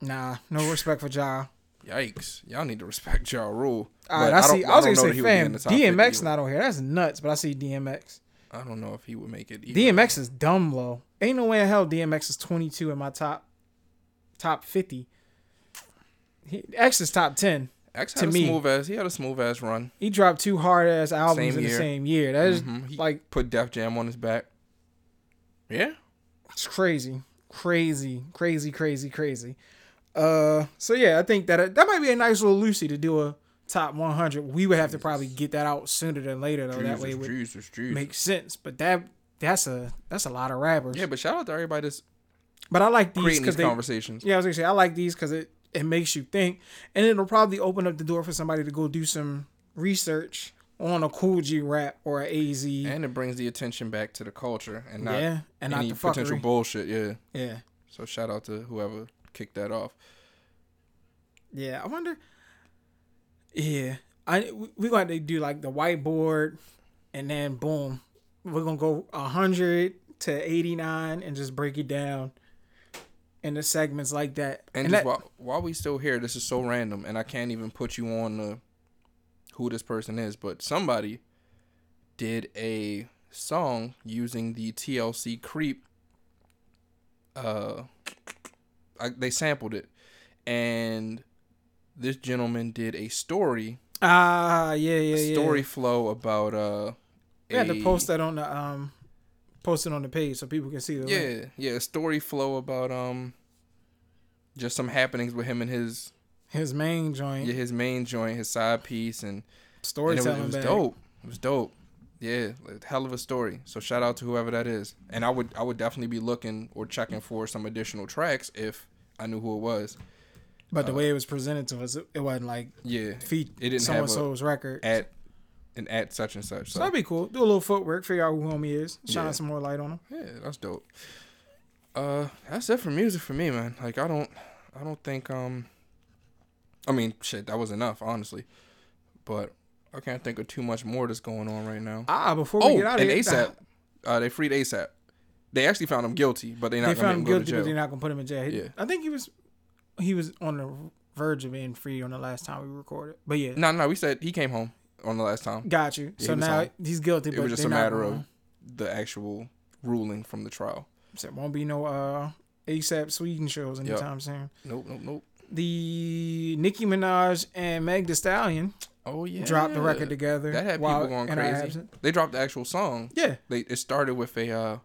Nah, no respect for Ja. Yikes. Y'all need to respect Ja Rule. All right, But I, see. I was don't gonna say, he would be in fam, the top 50 DMX not on here. That's nuts. But I see DMX. I don't know if he would make it either. DMX is dumb low. Ain't no way in hell DMX is 22 in my top top 50. He, X is top 10. X to a me. smooth ass. He had a smooth ass run. He dropped two hard ass albums Same in the same year. That is Mhm. He like put Def Jam on his back. Yeah. it's crazy, crazy, crazy, crazy, crazy. Uh, so yeah, I think that that might be a nice little Lucy to do a top 100. We would have to probably get that out sooner than later though. that way it would Jesus, Jesus. make sense. But that that's a that's a lot of rappers. Yeah, but shout out to everybody that's but I like these because these they conversations. Yeah, I was gonna say I like these because it it makes you think, and it'll probably open up the door for somebody to go do some research on a Kool G Rap or a AZ. And it brings the attention back to the culture and not yeah, and not any the potential fuckery. bullshit. Yeah. yeah, So shout out to whoever kicked that off. yeah. I wonder. Yeah, I we- we going to do like the whiteboard, and then boom, we're gonna go hundred to eighty nine and just break it down into segments like that. And, And that- while, while we still here, this is so random, and I can't even put you on the who this person is, but somebody did a song using the TLC Creep. Uh, I, they sampled it, and this gentleman did a story, ah, yeah, yeah, a yeah. story flow about uh. Yeah, to post that on the um, post it on the page so people can see the link. Yeah, yeah, a story flow about um, just some happenings with him and his his main joint yeah, his main joint, his side piece, and And it was, it was dope. It was dope. Yeah, hell of a story. So shout out to whoever that is. And I would I would definitely be looking or checking for some additional tracks if I knew who it was. But the Uh, way it was presented to us, it, it wasn't like Yeah, feet it didn't so have a record. at and at such and such. so So that'd be cool. Do a little footwork, figure out who homie is, shine Yeah. some more light on him. yeah, that's dope. Uh, that's it for music for me, man. Like I don't I don't think um. I mean, shit, that was enough, honestly. But I can't think of too much more that's going on right now. Ah, before we Oh, get out of here, ASAP. Uh, they freed ASAP. They actually found him guilty, but they not they found him make him go guilty, but they're not gonna put him in jail. Yeah. I think he was he was on the verge of being free on the last time we recorded. But yeah, No, no, we said he came home on the last time. got you. Yeah, so he now home. he's guilty. It but was just a matter of the actual ruling from the trial. So it won't be no uh ASAP Sweden shows Yep. anytime soon. Nope, nope, nope. The Nicki Minaj and Meg Thee Stallion Oh yeah, dropped the record together. That had people going crazy. They dropped the actual song. Yeah, They it started with a uh,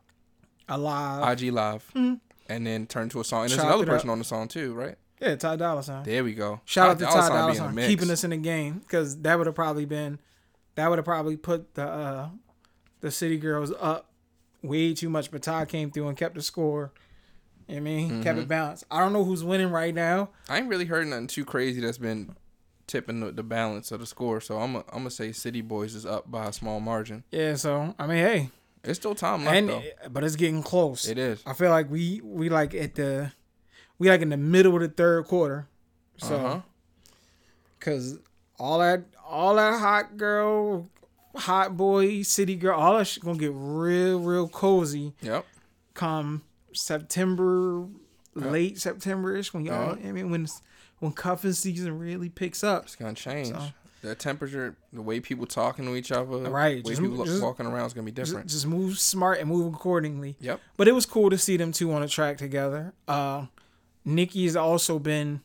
alive. IG live, Mhm. and then turned to a song. And there's another it up. person on the song too, right? Yeah, Ty Dolla Sign. There we go. Shout out to Ty Ty Dolla being in the Sign keeping us in the game because that would have probably been that would have probably put the uh the City Girls up way too much. But Ty came through and kept the score. You know what I mean, kept Mm-hmm. it balanced. I don't know who's winning right now. I ain't really heard nothing too crazy that's been tipping the, the balance of the score. So I'm i I'm gonna say City Boys is up by a small margin. Yeah, so I mean, hey, It's still time left and though. but it's getting close. It is. I feel like we we like at the we like in the middle of the third quarter. So Uh-huh. cause all that all that hot girl, hot boy, city girl, all that shit gonna get real real cozy Yep. come September, late September ish when y'all. Yeah. I mean when when cuffing season really picks up. It's gonna change. So- The temperature, the way people talking to each other, Right, the way just- people just- walking around is gonna be Just, different. just move smart and move accordingly. yep. But it was cool to see them two on a track together. Uh, Nicki's also been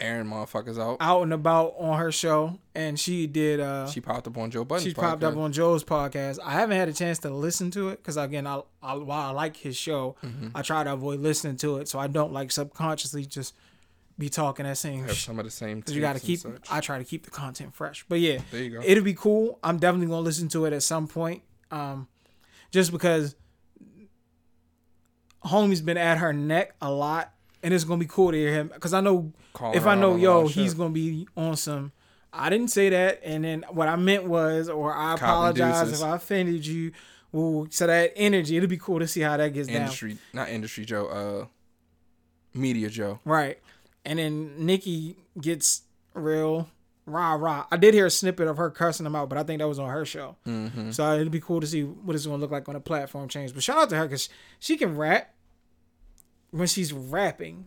Aaron motherfuckers out. out and about on her show, and she did. Uh, She popped up on Joe she popped up on Joe's podcast. I haven't had a chance to listen to it because again, I, I while I like his show, Mm-hmm. I try to avoid listening to it, so I don't like subconsciously just be talking that same. Have some of the same. Cause you got to keep. I try to keep the content fresh, but yeah, There you go. it'll be cool. I'm definitely gonna listen to it at some point, um, just because homie's been at her neck a lot, and it's gonna be cool to hear him. Cause I know Calling if I know on a lot yo, he's shit. gonna be on some. I didn't say that, and then what I meant was, or I Cop apologize deuces. if I offended you. Well, so that energy, it'll be cool to see how that gets down. industry, not industry Joe. Uh, media Joe. Right. And then Nicki gets real rah rah. I did hear a snippet of her cussing him out, but I think that was on her show. Mm-hmm. So it'd be cool to see what it's to look like on a platform change. But shout out to her because she can rap. When she's rapping,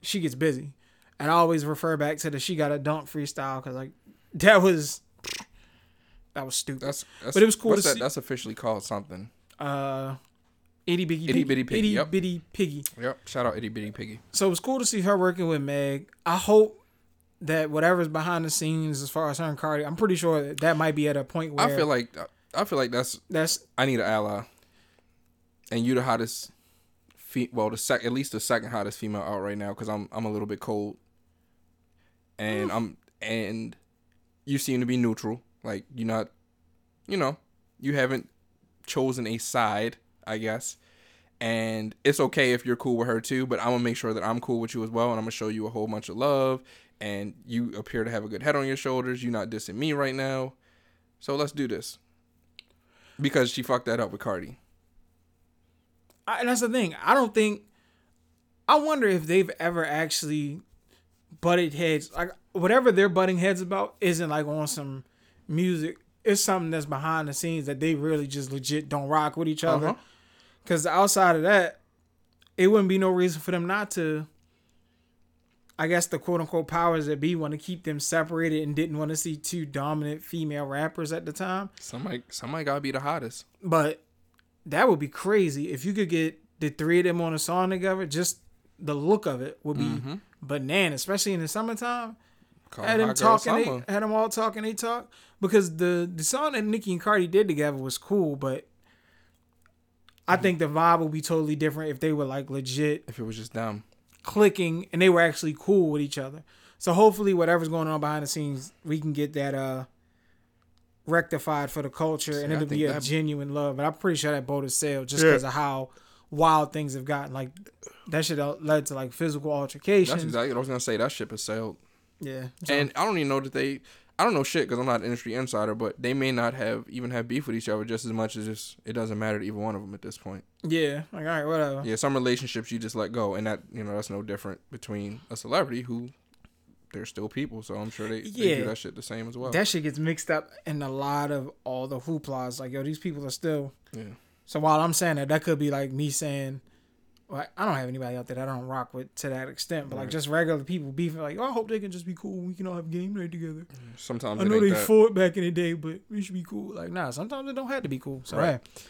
she gets busy. And I always refer back to the she got a dunk freestyle because like that was that was stupid. That's, that's But it was cool What's to that? see- That's officially called something. uh, itty bitty Itty bitty piggy, itty yep. bitty piggy. Yep. Shout out Itty Bitty Piggy. so it was cool to see her working with Meg. I hope that whatever's behind the scenes as far as her and Cardi, I'm pretty sure that, that might be at a point where I feel like I feel like that's that's I need an ally, and you the hottest, fe- well the sec at least the second hottest female out right now because I'm I'm a little bit cold, and I'm and you seem to be neutral like you're not, you know, you haven't chosen a side I guess, and it's okay if you're cool with her too, but I'm gonna make sure that I'm cool with you as well, and I'm gonna show you a whole bunch of love, and you appear to have a good head on your shoulders. You're not dissing me right now, so let's do this. Because she fucked that up with Cardi. I, and that's the thing. I don't think. I wonder if they've ever actually butted heads. Like whatever they're butting heads about isn't like on some music. It's something that's behind the scenes that they really just legit don't rock with each other. Uh-huh. Because outside of that, it wouldn't be no reason for them not to. I guess the quote unquote powers that be want to keep them separated and didn't want to see two dominant female rappers at the time. Somebody, somebody gotta be the hottest. But that would be crazy if you could get the three of them on a song together. Just the look of it would be Mm-hmm. banana, especially in the summertime. Call Had them talking, they, had them all talking, they talk because the the song that Nicki and Cardi did together was cool, but I think the vibe would be totally different if they were like legit If it was just them, clicking and they were actually cool with each other. So hopefully whatever's going on behind the scenes, we can get that uh rectified for the culture and See, I it'll be a that- genuine love. But I'm pretty sure that boat has sailed just Yeah. because of how wild things have gotten. Like that should have led to like physical altercations. that's exactly what I was gonna say. That ship has sailed, yeah. So, and I don't even know that they. I don't know shit because I'm not an industry insider, but they may not have even have beef with each other just as much as just it doesn't matter to either one of them at this point. yeah. Like all right, whatever. Yeah, some relationships you just let go, and that you know that's no different between a celebrity who they're still people, so I'm sure they, they do that shit the same as well. That shit gets mixed up in a lot of all the hooplas. Like, yo, these people are still yeah, So while I'm saying that, that could be like me saying, well, I don't have anybody out there that I don't rock with to that extent, but like just regular people beefing, like, oh, I hope they can just be cool. We can all have game night together. Sometimes I know they that. fought back in the day, but we should be cool. Like, nah, sometimes it don't have to be cool. So, Right. hey.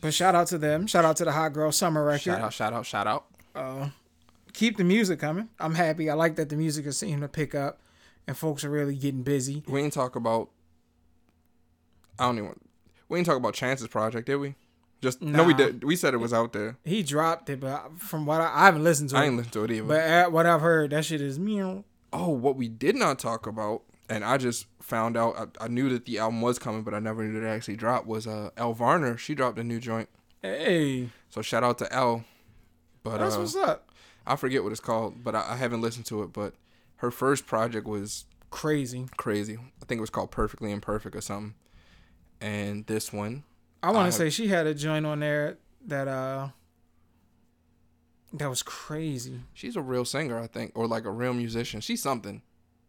But shout out to them. Shout out to the Hot Girl Summer record. Shout out, shout out, shout out. Uh, keep the music coming. I'm happy. I like that the music is seeming to pick up and folks are really getting busy. We ain't talk about. I don't even. We ain't talk about Chance's project, did we? Just no, we did. We said it was out there. He dropped it, but from what I, I haven't listened to I it, ain't listened to it either. but at what I've heard, that shit is meow. oh, what we did not talk about, and I just found out. I, I knew that the album was coming, but I never knew that it actually dropped. Was uh Elle Varner? She dropped a new joint. Hey, So shout out to El. But that's uh, what's up. I forget what it's called, but I, I haven't listened to it. But her first project was Crazy. crazy. I think it was called Perfectly Imperfect or something. And this one, I want to say she had a joint on there that uh that was crazy. she's a real singer, I think, or like a real musician. She's something.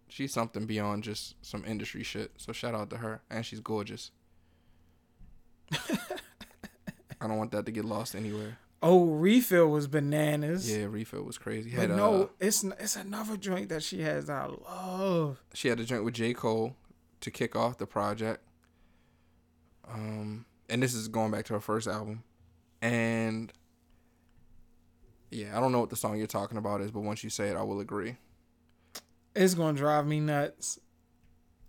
She's something beyond just some industry shit. So shout out to her, and she's gorgeous. I don't want that to get lost anywhere. Oh, refill was bananas. Yeah, refill was crazy. But no, uh, it's it's another joint that she has that I love. she had a joint with J Cole to kick off the project. Um, and this is going back to her first album, and yeah, I don't know what the song you're talking about is, but once you say it, I will agree. It's gonna drive me nuts.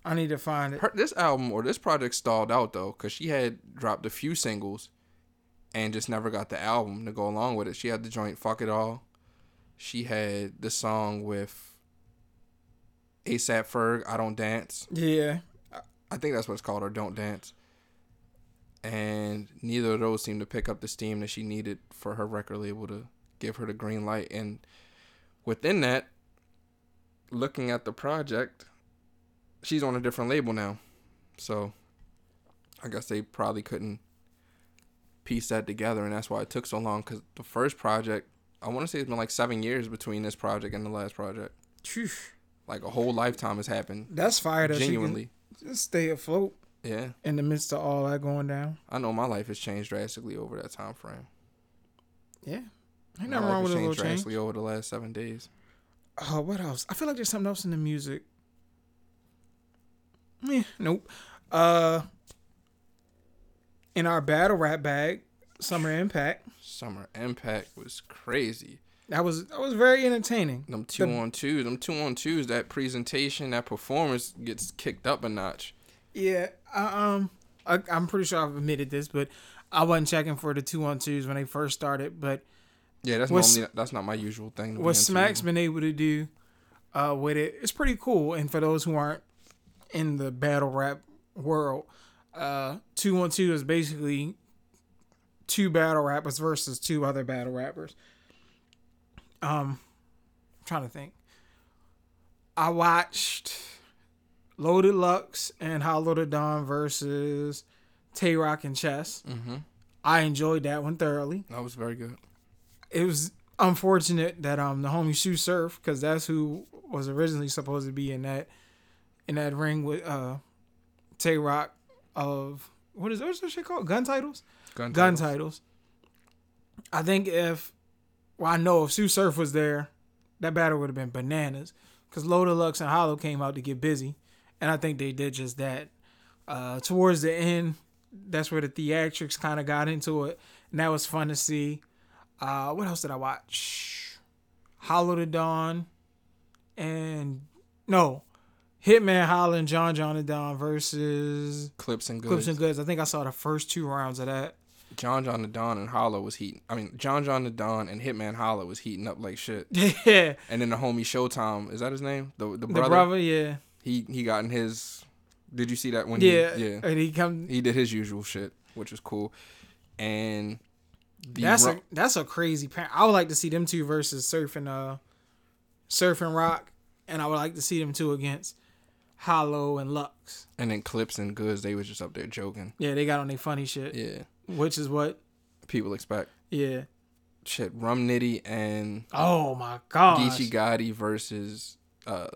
I need to find it. her, this album or this project stalled out though because she had dropped a few singles and just never got the album to go along with it. She had the joint fuck it all. She had the song with asap ferg i don't dance. Yeah, i think that's what it's called or don't dance. And neither of those seemed to pick up the steam that she needed for her record label to give her the green light. And within that looking at the project she's on a different label now. So i guess they probably couldn't piece that together and that's why it took so long because the first project i want to say it's been like seven years between this project and the last project Phew. like a whole lifetime has happened that's fire. That genuinely just stay afloat yeah in the midst of all that going down. i know my life has changed drastically over that time frame Yeah, ain't nothing wrong with a little changed change. drastically over the last seven days Oh, what else? I feel like there's something else in the music. Eh, nope. Uh, in our battle rap bag, Summer Impact. Summer Impact was crazy. That was that was very entertaining. Them two The- on twos, them two on twos, that presentation, that performance gets kicked up a notch. Yeah, I, um, I, I'm pretty sure I've admitted this, but I wasn't checking for the two on twos when they first started. But Yeah, that's normally that's not my usual thing. be what into. Smack's been able to do uh, with it, it's pretty cool. And for those who aren't in the battle rap world, uh, two on two is basically two battle rappers versus two other battle rappers. Um, I'm trying to think. I watched Loaded Lux and Hollow Da Don versus Tay Rock and Chess. Mhm. I enjoyed that one thoroughly That was very good. it was unfortunate that um the homie Tsu Surf because that's who was originally supposed to be in that in that ring with uh Tay Rock of what is what's that shit called gun titles Gun, gun titles. titles. I think if well I know if Tsu Surf was there, that battle would have been bananas because Loaded Lux and Hollow came out to get busy, and I think they did just that. Uh, towards the end, that's where the theatrics kind of got into it, and that was fun to see. Uh, what else did I watch? Hollow Da Don, and no, Hitman Holla and John John Da Don versus Clips and goods. Clips and Goods. I think I saw the first two rounds of that. John John Da Don and Hollow was heating. I mean, John John Da Don and Hitman Holla was heating up like shit. Yeah, And then the homie Showtime, is that his name? The the brother. the brother. yeah, He he got in his. Did you see that when? yeah, He, yeah. and he come. He did his usual shit, which was cool. And the That's ru- a that's a crazy pair. I would like to see them two versus surfing uh, surfing Rock, and I would like to see them two against Hollow and Lux. and then clips and goods. They was just up there joking. Yeah, they got on their funny shit, Yeah, which is what. people expect Yeah. shit. Rum Nitty and Oh my god. Geechee Gotti versus uh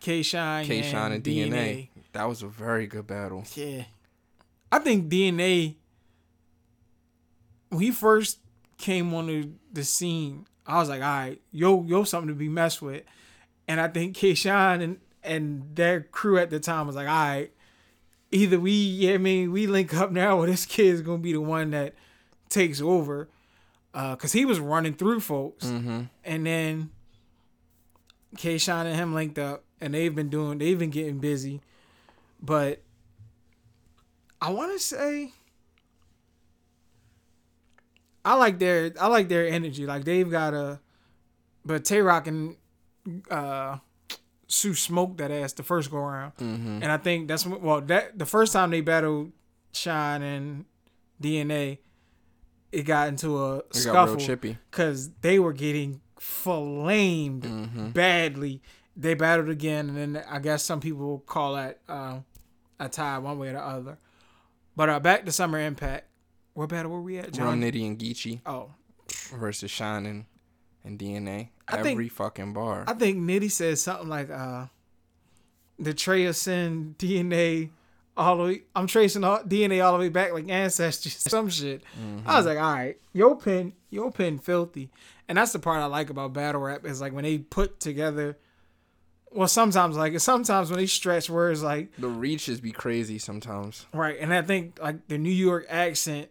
K Shine, K Shine and DNA. That was a very good battle. Yeah. I think DNA when he first came on the, the scene, I was like, all right, yo, yo, something to be messed with. And I think Kayshawn and and their crew at the time was like, all right, either we, yeah, I mean, we link up now, or this kid is gonna be the one that takes over, uh, cause he was running through folks, Mm-hmm. and then Kayshawn and him linked up, and they've been doing, they've been getting busy, but I want to say. I like their I like their energy. Like they've got a, but Tay Rock and uh, Sue smoked that ass the first go around, Mm-hmm. and I think that's well that the first time they battled Shine and DNA, it got into a It scuffle because they were getting flamed Mm-hmm. badly. They battled again, and then I guess some people call that uh, a tie one way or the other. But uh, back to Summer Impact. What battle were we at, John? Rum Nitty and Geechee Oh, versus Shining and DNA. I think- Every fucking bar. I think Nitty said something like, uh, "The of sin DNA all the way. I'm tracing all, DNA all the way back like ancestors, some shit." I was like, "All right, your pen, your pen, filthy." And that's the part I like about battle rap is like when they put together. Well, sometimes like sometimes when they stretch words like the reaches be crazy sometimes. right, and I think like the New York accent,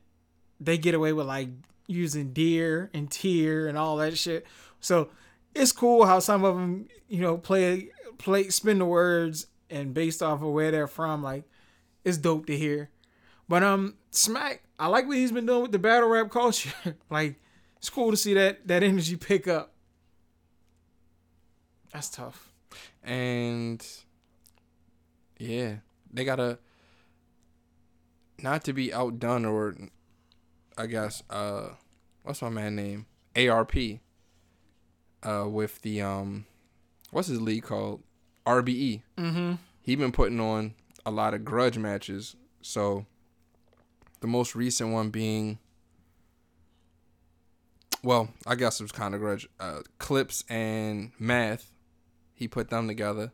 they get away with like using deer and tear and all that shit. So it's cool how some of them, you know, play play spin the words and based off of where they're from. Like it's dope to hear. But um, Smack, I like what he's been doing with the battle rap culture. like it's cool to see that that energy pick up. That's tough. And yeah, they gotta not to be outdone or I guess uh what's my man name? ARP. Uh with the um what's his league called? RBE. Mm-hmm. He been putting on a lot of grudge matches. So the most recent one being well, I guess it was kind of grudge. Uh, Clips and Math, he put them together.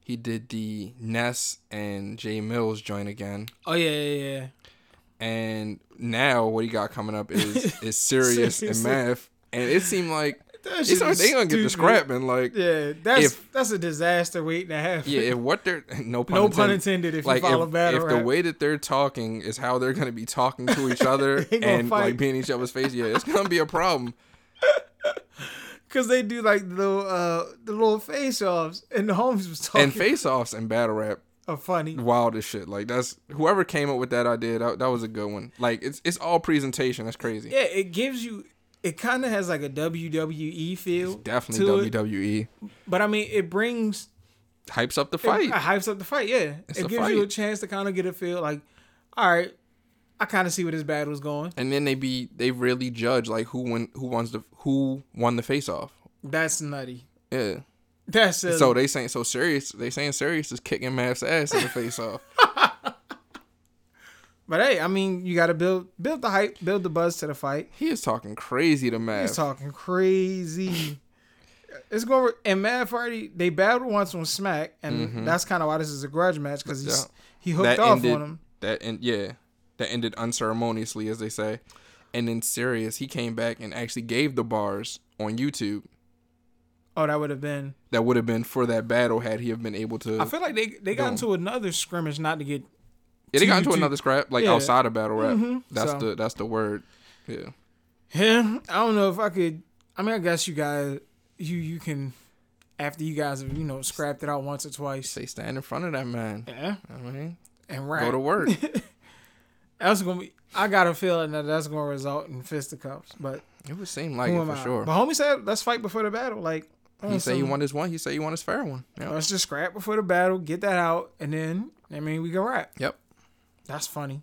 He did the Ness and Jay Mills joint again, Oh yeah, yeah, yeah. And now what he got coming up is is Serius and Math, and it seemed like That it's not, they gonna get the scrapping. Like Yeah, that's If- that's a disaster waiting to happen. yeah, if what they're no pun no intended, pun intended. If like you follow if, battle if the way that they're talking is how they're gonna be talking to each other and fight. like being each other's face, yeah, it's gonna be a problem. Cause they do like the little uh the little face offs and the homies was talking And face offs and battle rap, funny. wild as shit. Like that's whoever came up with that idea. That, that was a good one. Like it's it's all presentation. That's crazy. Yeah, it gives you it kind of has like a WWE feel. Definitely to it, WWE but I mean it brings hypes up the fight. it hypes up the fight. Yeah, It's it gives you a chance to kind of get a feel like, all right, I kind of see where this battle's going. and then they be they really judge like who won who wants the who won the face off. That's nutty. Yeah. That's silly. So they saying so serious. They saying Serius is kicking Math's ass in the face off. but hey, I mean, you got to build build the hype, build the buzz to the fight. He is talking crazy to Math. He's talking crazy. It's going and Matt already they battled once on Smack, and that's kind of why this is a grudge match because he's Mm-hmm. Yeah. he hooked that off ended, on him. That and yeah, that ended unceremoniously, as they say. And then Serius, he came back and actually gave the bars on YouTube. Oh, that would have been. That would have been for that battle had he have been able to. I feel like they they got Boom. into another scrimmage, not to get. yeah, they got into another scrap like Yeah. outside of battle rap. Mhm. That's So- the that's the word. Yeah, Yeah, I don't know if I could. I mean, I guess you guys, you you can, after you guys have you know scrapped it out once or twice. say stand in front of that man. Yeah, I mean, and rap. go to work. That's gonna be. I got a feeling that that's gonna result in fisticuffs, but it would seem like it for I? sure. But homie said, "Let's fight before the battle." Like He said he some- won his one. He said he won his fair one. Yeah. Let's just scrap before the battle, get that out, and then I mean we can rap. Yep. That's funny.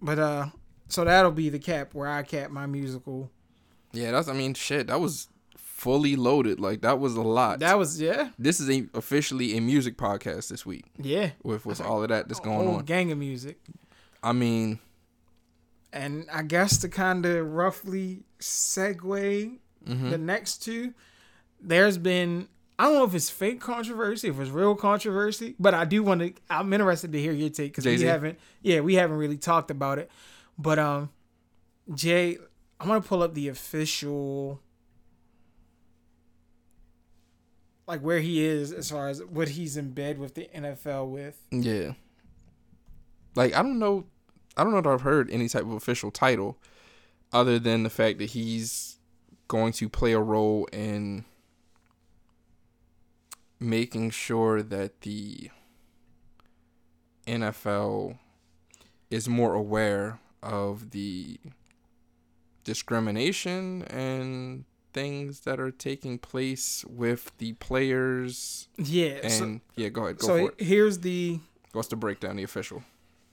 But uh so that'll be the cap where I cap my musical. Yeah, that's. I mean, shit. That was fully loaded. Like that was a lot. That was yeah, this is a, officially a music podcast this week yeah. with with all of that that's going on. gang of music. I mean, And I guess to kind of roughly segue mhm. the next two, there's been I don't know if it's fake controversy, if it's real controversy, but I do want to. I'm interested to hear your take because we haven't. Yeah, we haven't really talked about it. But um, Jay, I'm gonna pull up the official, like where he is as far as what he's in bed with the NFL with. Yeah. Like I don't know I don't know that I've heard any type of official title other than the fact that he's going to play a role in making sure that the NFL is more aware of the discrimination and things that are taking place with the players Yeah. and so yeah go ahead go so for it here's the what's the breakdown the official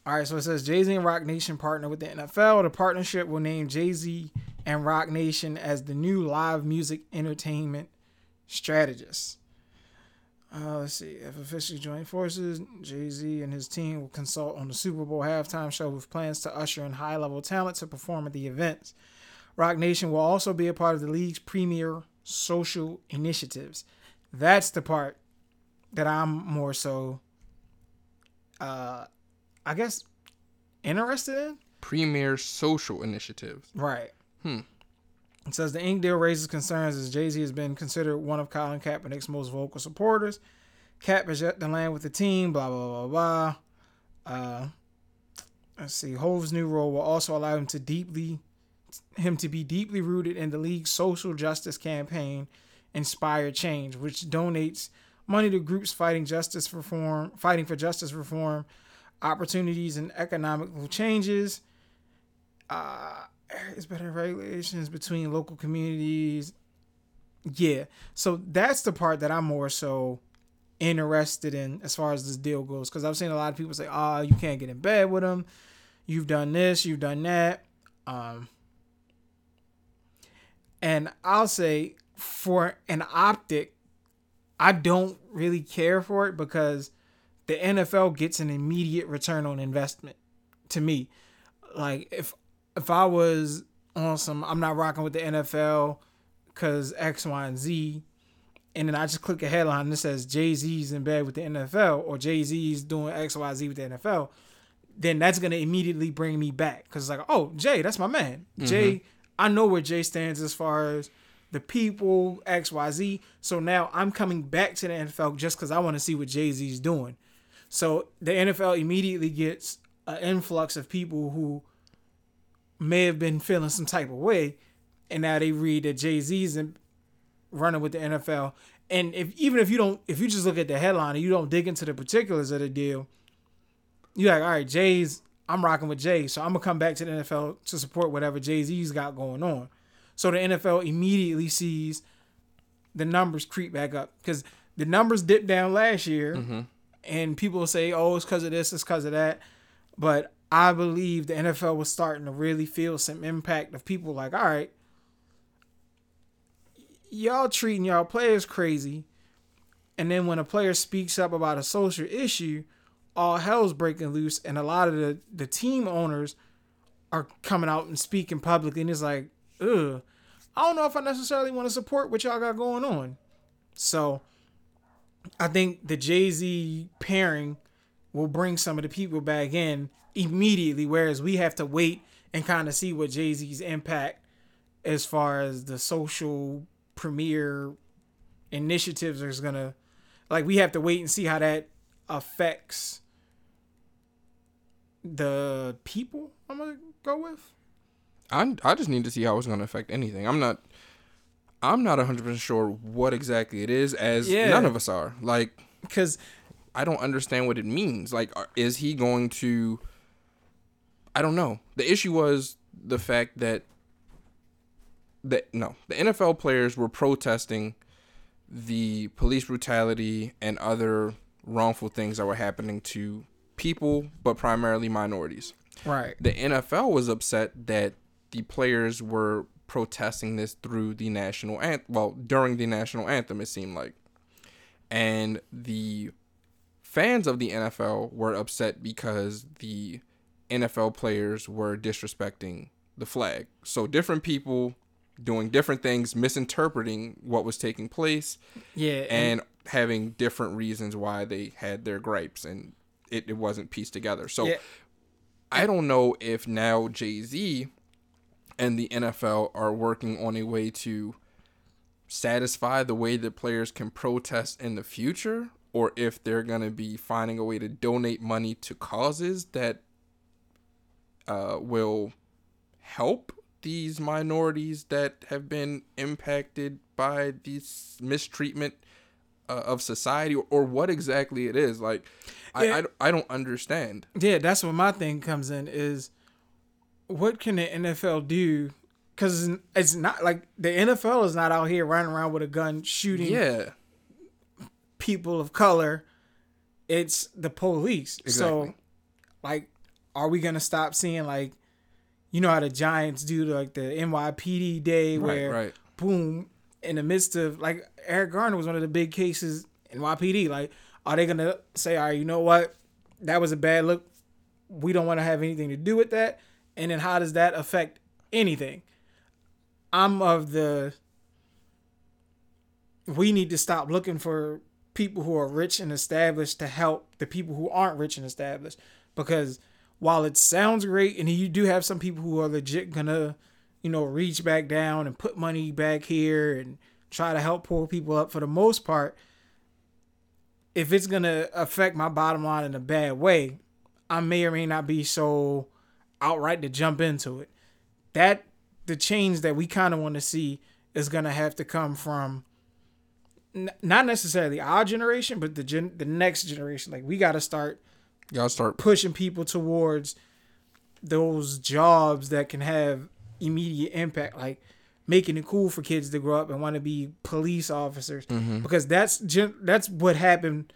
All right, so it says Jay Z and Roc Nation partner with the NFL. The partnership will name Jay Z and Roc Nation as the new live music entertainment strategists. Uh, let's see. If officially join forces, Jay Z and his team will consult on the Super Bowl halftime show with plans to usher in high level talent to perform at the events. Roc Nation will also be a part of the league's premier social initiatives. That's the part that I'm more so uh I guess interested in. premier social initiatives. Right. Hmm. It says the ink deal raises concerns as Jay Z has been considered one of Colin Kaepernick's most vocal supporters. Cap has yet to land with the team. Blah blah blah blah. Uh, let's see. Hove's new role will also allow him to deeply, him to be deeply rooted in the league's social justice campaign, Inspire Change, which donates money to groups fighting justice reform, fighting for justice reform, opportunities and economical changes. Uh, areas better regulations between local communities. Yeah, so that's the part that I'm more so interested in as far as this deal goes, because I've seen a lot of people say, "Ah, you can't get in bed with them. You've done this, you've done that." Um, and I'll say for an optic, I don't really care for it because the NFL gets an immediate return on investment to me. Like if if I was on some I'm not rocking with the NFL cuz X Y and Z and then I just click a headline that says Jay-Z's in bed with the NFL or Jay-Z's doing X Y Z with the NFL, then that's going to immediately bring me back cuz it's like, "Oh, Jay, that's my man." Mm-hmm. Jay, I know where Jay stands as far as the people, XYZ. So now I'm coming back to the NFL just because I want to see what Jay Z's doing. So the NFL immediately gets an influx of people who may have been feeling some type of way, and now they read that Jay Z's running with the NFL. And if even if you don't, if you just look at the headline and you don't dig into the particulars of the deal, you're like, all right, Jay's, I'm rocking with Jay, so I'm gonna come back to the NFL to support whatever Jay Z's got going on. So the NFL immediately sees the numbers creep back up because the numbers dipped down last year, mm-hmm. and people say, "Oh, it's because of this, it's because of that." But I believe the NFL was starting to really feel some impact of people like, "All right, y'all treating y'all players crazy," and then when a player speaks up about a social issue, all hell's breaking loose, and a lot of the the team owners are coming out and speaking publicly, and it's like, ugh, I don't know if I necessarily want to support what y'all got going on. So I think the Jay Z pairing will bring some of the people back in immediately, whereas we have to wait and kind of see what Jay Z's impact as far as the social premiere initiatives is gonna like we have to wait and see how that affects the people I'm gonna go with. I I just need to see how it's to affect anything. I'm not I'm not 100% sure what exactly it is as Yeah. none of us are. Like Because I don't understand what it means. Like are- is he going to I don't know. The issue was the fact that the no, the NFL players were protesting the police brutality and other wrongful things that were happening to people, but primarily minorities. right, The NFL was upset that the players were protesting this through the national anthem. Well, during the national anthem, it seemed like. And the fans of the NFL were upset because the NFL players were disrespecting the flag. So different people doing different things, misinterpreting what was taking place, Yeah, and having different reasons why they had their gripes, and it, it wasn't pieced together. So Yeah. I don't know if now Jay Z and the NFL are working on a way to satisfy the way that players can protest in the future, or if they're going to be finding a way to donate money to causes that uh, will help these minorities that have been impacted by this mistreatment uh, of society, or, or what exactly it is. Like, I, Yeah. I, I don't understand. Yeah, that's what my thing comes in is what can the NFL do? Because it's not like the NFL is not out here running around with a gun shooting Yeah. people of color. It's the police. exactly. So, like, are we gonna stop seeing like, you know how the Giants do like the NYPD day Right, where right. boom in the midst of like Eric Garner was one of the big cases in NYPD. Like, are they gonna say, all right, you know what, that was a bad look. We don't want to have anything to do with that. And then how does that affect anything? I'm of the we need to stop looking for people who are rich and established to help the people who aren't rich and established because while it sounds great and you do have some people who are legit gonna you know reach back down and put money back here and try to help poor people up for the most part if it's gonna affect my bottom line in a bad way i may or may not be so outright to jump into it that the change that we kind of want to see is gonna have to come from n- not necessarily our generation, but the gen- the next generation. Like we got to start Y'all start pushing people towards those jobs that can have immediate impact, like making it cool for kids to grow up and want to be police officers, mm-hmm. because that's gen- that's what happened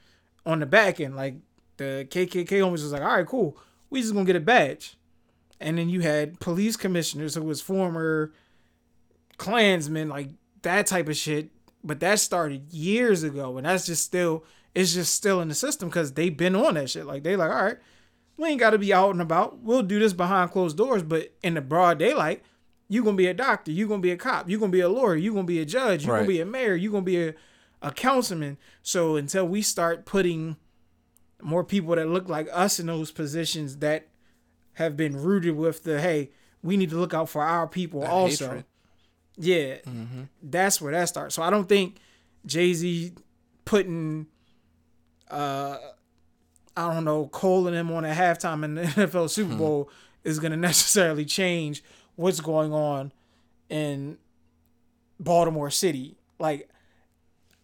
on the back end. Like the KKK almost was like, all right, cool, we just gonna get a badge, and then you had police commissioners who was former Klansmen, like that type of shit. But that started years ago, and that's just still it's just still in the system because they've been on that shit. Like they like, all right, we ain't got to be out and about. We'll do this behind closed doors, but in the broad daylight, you gonna be a doctor, you gonna be a cop, you gonna be a lawyer, you gonna be a judge, you Right. gonna be a mayor, you gonna be a, a councilman. So until we start putting more people that look like us in those positions that have been rooted with the hey, we need to look out for our people That also. hatred. Yeah, mm-hmm. that's where that starts. So I don't think Jay Z putting, uh, I don't know, Cole and them on at halftime in the NFL Super Bowl is going to necessarily change what's going on in Baltimore City. Like,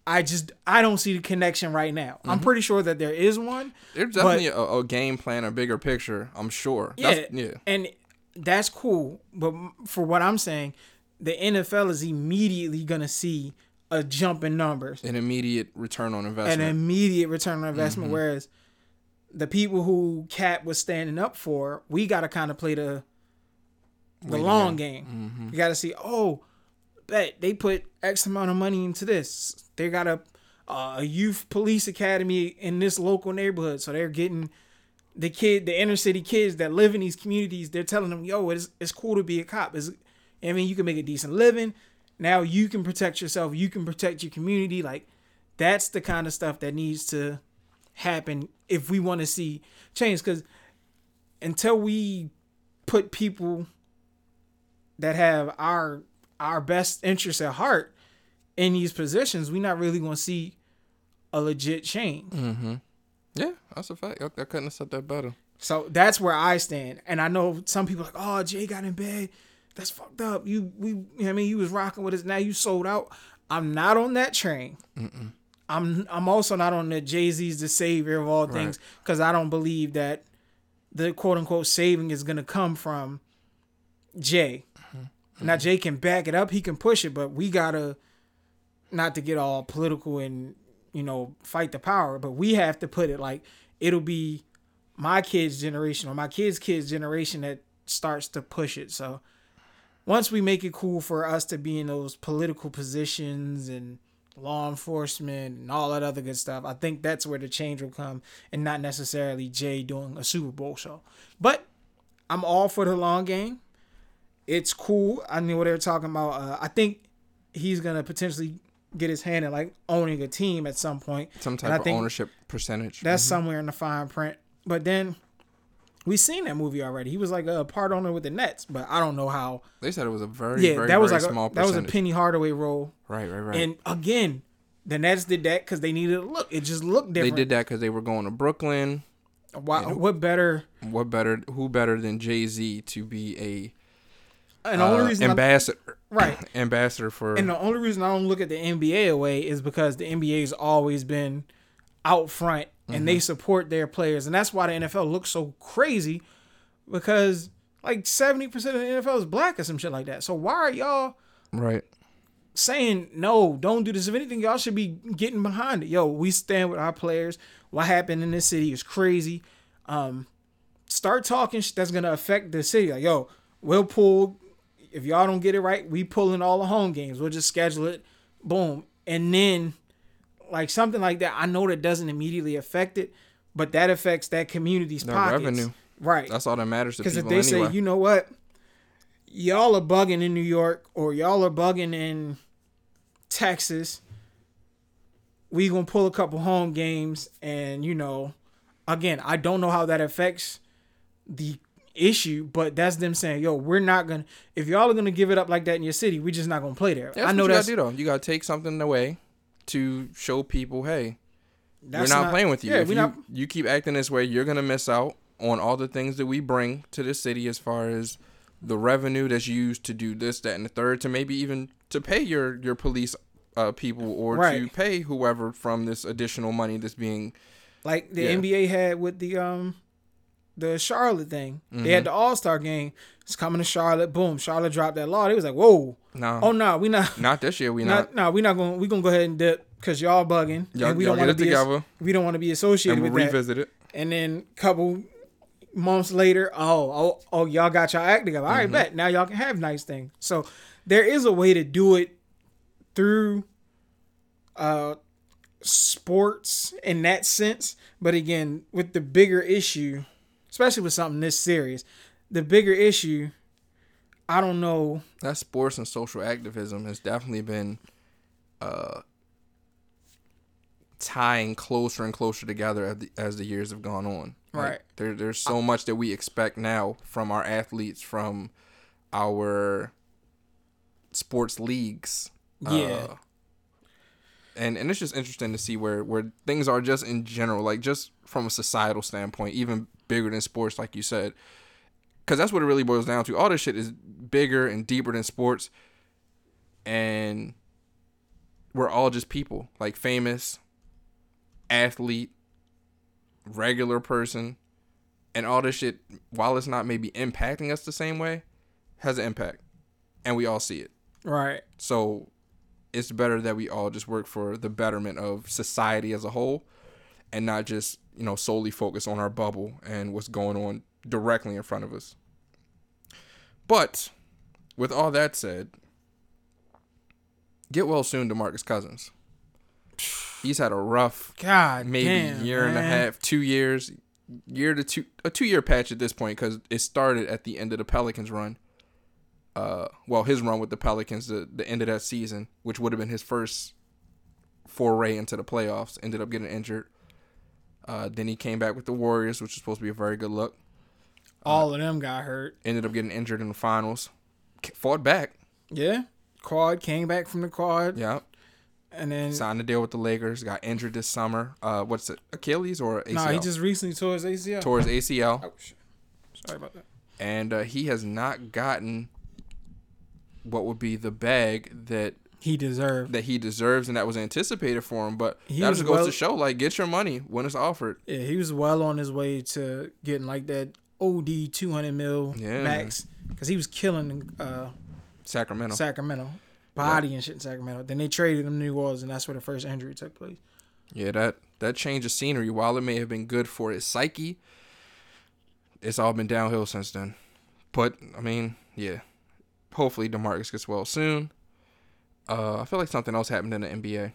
I just I don't see the connection right now. I'm pretty sure that there is one. There's definitely a, a game plan, a bigger picture. I'm sure. Yeah, That's, yeah. and that's cool. But for what I'm saying, the NFL is immediately gonna see a jump in numbers, An immediate return on investment, an immediate return on investment. Whereas the people who Cap was standing up for, we gotta kind of play the the Waiting long game. You gotta see, oh, bet they put X amount of money into this. They got a uh, a youth police academy in this local neighborhood, so they're getting the kid, the inner city kids that live in these communities. They're telling them, yo, it's it's cool to be a cop. It's, I mean, you can make a decent living. Now you can protect yourself. You can protect your community. Like that's the kind of stuff that needs to happen if we want to see change. Because until we put people that have our our best interests at heart in these positions, we're not really going to see a legit change. mm-hmm. yeah, that's a fact. I, I couldn't have said that better. So that's where I stand. And I know some people are like, oh, Jay got in bed. That's fucked up. You we you know I mean you was rocking with us. Now you sold out. I'm not on that train. I'm I'm also not on the Jay Z's the savior of all things because I don't believe that the quote unquote saving is gonna come from Jay. Mm-hmm. Now mm-hmm. Jay can back it up. He can push it, but we gotta not to get all political and you know fight the power, but we have to put it like it'll be my kids' generation or my kids' kids' generation that starts to push it. So once we make it cool for us to be in those political positions and law enforcement and all that other good stuff, I think that's where the change will come and not necessarily Jay doing a Super Bowl show. But I'm all for the long game. It's cool. I knew what they were talking about. Uh, I think he's gonna potentially get his hand in like owning a team at some point. Some type I of think ownership percentage. That's somewhere in the fine print. But then we seen that movie already. He was like a part owner with the Nets, but I don't know how. they said it was a very, Yeah, very, that was like small a, that was a. Penny Hardaway role. right, right, right. And again, the Nets did that because they needed a look. It just looked different. they did that because they were going to Brooklyn. Why, what better? What better? Who better than Jay Z to be a And the only uh, reason ambassador? right. ambassador for. And the only reason I don't look at the NBA away is because the NBA has always been out front and Mm-hmm. they support their players, and that's why the NFL looks so crazy because like seventy percent of the NFL is black or some shit like that. So why are y'all right. saying no? Don't do this. If anything, y'all should be getting behind it. Yo, we stand with our players. What happened in this city is crazy. Um, start talking that's gonna affect the city. Like yo, we'll pull if y'all don't get it right, we pulling all the home games. We'll just schedule it, boom, and then like something like that. I know that doesn't immediately affect it, but that affects that community's Their pockets. revenue. right? That's all that matters to people. Because if they anyway. say, you know what, y'all are bugging in New York or y'all are bugging in Texas, we gonna pull a couple home games, and you know, again, I don't know how that affects the issue, but that's them saying, yo, we're not gonna. If y'all are gonna give it up like that in your city, we're just not gonna play there. That's I know what you that's gotta do though. You gotta take something away to show people, hey, that's we're not, playing with you. Yeah, if you, not. you keep acting this way, you're gonna miss out on all the things that we bring to the city as far as the revenue that's used to do this, that, and the third, to maybe even to pay your your police uh, people or to pay whoever from this additional money that's being like the Yeah. NBA had with the um the Charlotte thing. They Mm-hmm. had the All Star game. It's coming to Charlotte. Boom, Charlotte dropped that law. They was like, whoa, no, oh no, we not. not this year. We not. No, we not going. to We gonna go ahead and dip because y'all bugging. Y'all- and we y'all don't want to be. as- together. we don't want to be associated and we'll with that. revisit it. And then couple months later, oh, oh, oh, y'all got y'all act together. All Mm-hmm. right, bet now y'all can have nice things. So there is a way to do it through uh sports in that sense. But again, with the bigger issue, especially with something this serious, the bigger issue, I don't know. that sports and social activism has definitely been uh, tying closer and closer together as the, as the years have gone on. Like, Right. there, there's so much that we expect now from our athletes, from our sports leagues. Yeah. Uh, and, and it's just interesting to see where, where things are just in general, like just from a societal standpoint, even bigger than sports, like you said because that's what it really boils down to. All this shit is bigger and deeper than sports, and we're all just people, like famous, athlete, regular person, and all this shit. While it's not maybe impacting us the same way, has an impact, and we all see it. Right. So it's better that we all just work for the betterment of society as a whole and not just, you know, solely focus on our bubble and what's going on directly in front of us. But with all that said, get well soon to Marcus Cousins. He's had a rough God, maybe damn, year and a half, two years, year to two, a two year patch at this point because it started at the end of the Pelicans run. Uh, well, his run with the Pelicans, the the end of that season, which would have been his first foray into the playoffs, ended up getting injured. Uh, then he came back with the Warriors, which was supposed to be a very good look. All of them got hurt. Ended up getting injured in the finals. Fought back, Yeah. Quad came back from the quad. yeah. And then Signed a deal with the Lakers. Got injured this summer. Uh, what's it? Achilles or ACL? no, he just recently tore his ACL. tore his ACL. oh shit. Sorry about that. and uh, he has not gotten what would be the bag that He deserved. that he deserves and that was anticipated for him. But He that just goes well- to show, like, get your money when it's offered. Yeah, he was well on his way to getting like that OD 200 mil Yeah. max because he was killing uh, Sacramento. Sacramento, body and shit in Sacramento. Then they traded him to New Orleans, and that's where the first injury took place. yeah, that that change of scenery, while it may have been good for his psyche, it's all been downhill since then. But I mean, yeah. Hopefully, Demarcus gets well soon. Uh, I feel like something else happened in the NBA.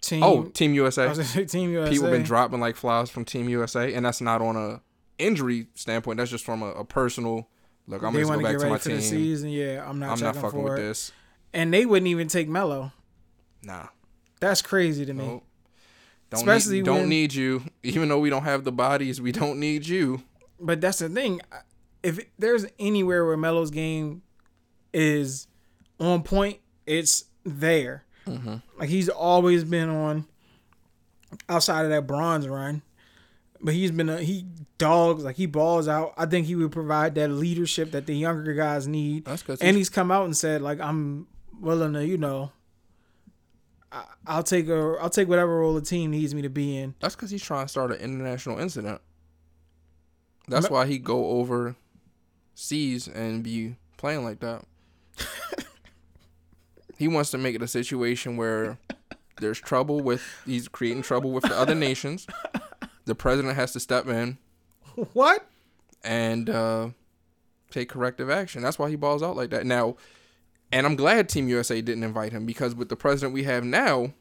Team, Oh, Team USA. I was say Team USA. people been dropping like flies from Team USA, and that's not on a injury standpoint. That's just from a, a personal look, I'm they gonna go back get to my for the team. season. Yeah, I'm not I'm not fucking for with it. this. And they wouldn't even take Melo. Nah. That's crazy to me. Nope. Don't Especially need, don't when- need you. Even though we don't have the bodies, we don't need you. But that's the thing. If there's anywhere where Melo's game is on point, it's there. Mm-hmm. Like he's always been on outside of that bronze run. But he's been a, he dogs like he balls out. I think he would provide that leadership that the younger guys need. That's good. And he's come out and said like I'm willing to, you know, I, I'll take a I'll take whatever role the team needs me to be in. That's because he's trying to start an international incident. That's why he go over seas and be playing like that. he wants to make it a situation where there's trouble with he's creating trouble with the other nations. The president has to step in What? and uh, take corrective action. That's why he balls out like that. Now, and I'm glad Team USA didn't invite him because with the president we have now,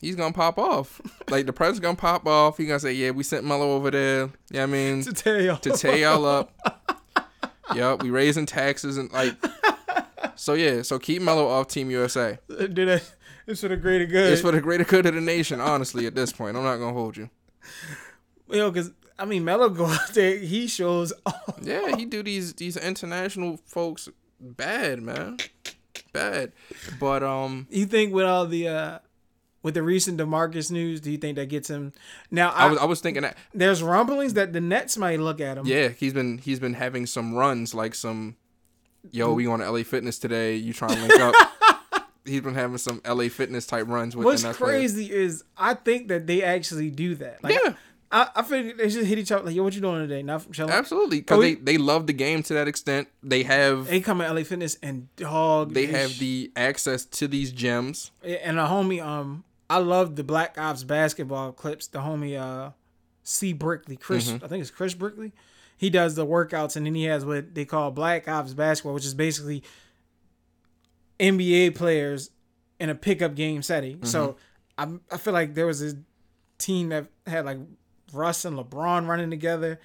he's gonna pop off. like the president's gonna pop off. He's gonna say, "Yeah, we sent Melo over there. Yeah, I mean To tear y'all. to tear y'all up. yep, we raising taxes and like." So yeah, so keep Melo off Team USA. Do that. It's for the greater good. It's for the greater good of the nation. Honestly, at this point, I'm not gonna hold you. Yo, because I mean, Melo go out there, he shows. off. Yeah, he do these these international folks bad, man, bad. But um, You think with all the uh with the recent Demarcus news, do you think that gets him? Now, I, I was I was thinking that there's rumblings that the Nets might look at him. yeah, he's been he's been having some runs like some, yo, we on LA Fitness today. You trying to link up? he's been having some LA Fitness type runs with. What's and that's what it- crazy is I think that they actually do that. Like, Yeah. I, I feel they just hit each other like, yo, what you doing today? Not chilling. Absolutely, because they, they love the game to that extent. They have They come at LA Fitness and dog. they have the access to these gems. and a homie. Um, I love the Black Ops basketball clips. The homie, uh, C Brickley, Chris. Mm-hmm. I think it's Chris Brickley. He does the workouts, and then he has what they call Black Ops basketball, which is basically NBA players in a pickup game setting. Mm-hmm. So I I feel like there was a team that had like Russ and LeBron running together,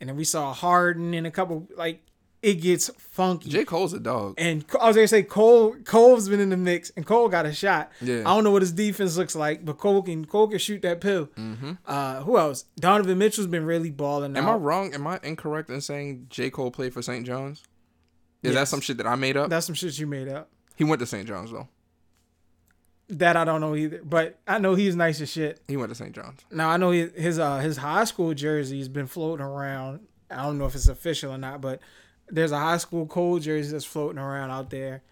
and then we saw Harden and a couple like it gets funky. J Cole's a dog. And I was gonna say Cole. Cole's been in the mix, and Cole got a shot. Yeah. I don't know what his defense looks like, but Cole can Cole can shoot that pill. Mm-hmm. Uh, who else? Donovan Mitchell's been really balling. Am I wrong? Am I incorrect in saying J Cole played for St. John's? Is that some shit that I made up? That's some shit you made up. He went to St. John's though. That I don't know either, but I know he's nice as shit. He went to St. John's. Now I know his his, uh, his high school jersey's been floating around. I don't know if it's official or not, but there's a high school Cole jersey that's floating around out there.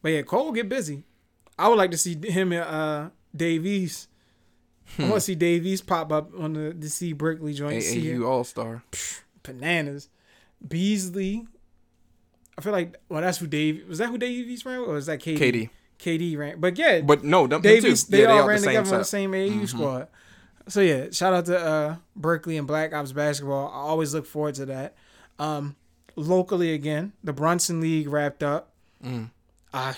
But yeah, Cole get busy. I would like to see him and uh, Dave East. I want to see Dave East pop up on the the C Brickley joint. See AAU All Star. bananas. Beasley. I feel like well, that's who Dave was. That who Dave East ran, with, or was that KD? KD. KD ran, but yeah, But no, them, them too. East, they yeah, all the ran same together on the same AAU Mm-hmm. squad. So yeah, shout out to uh, Brickley and Black Ops basketball. I always look forward to that. Um, locally again, the Brunson League wrapped up. I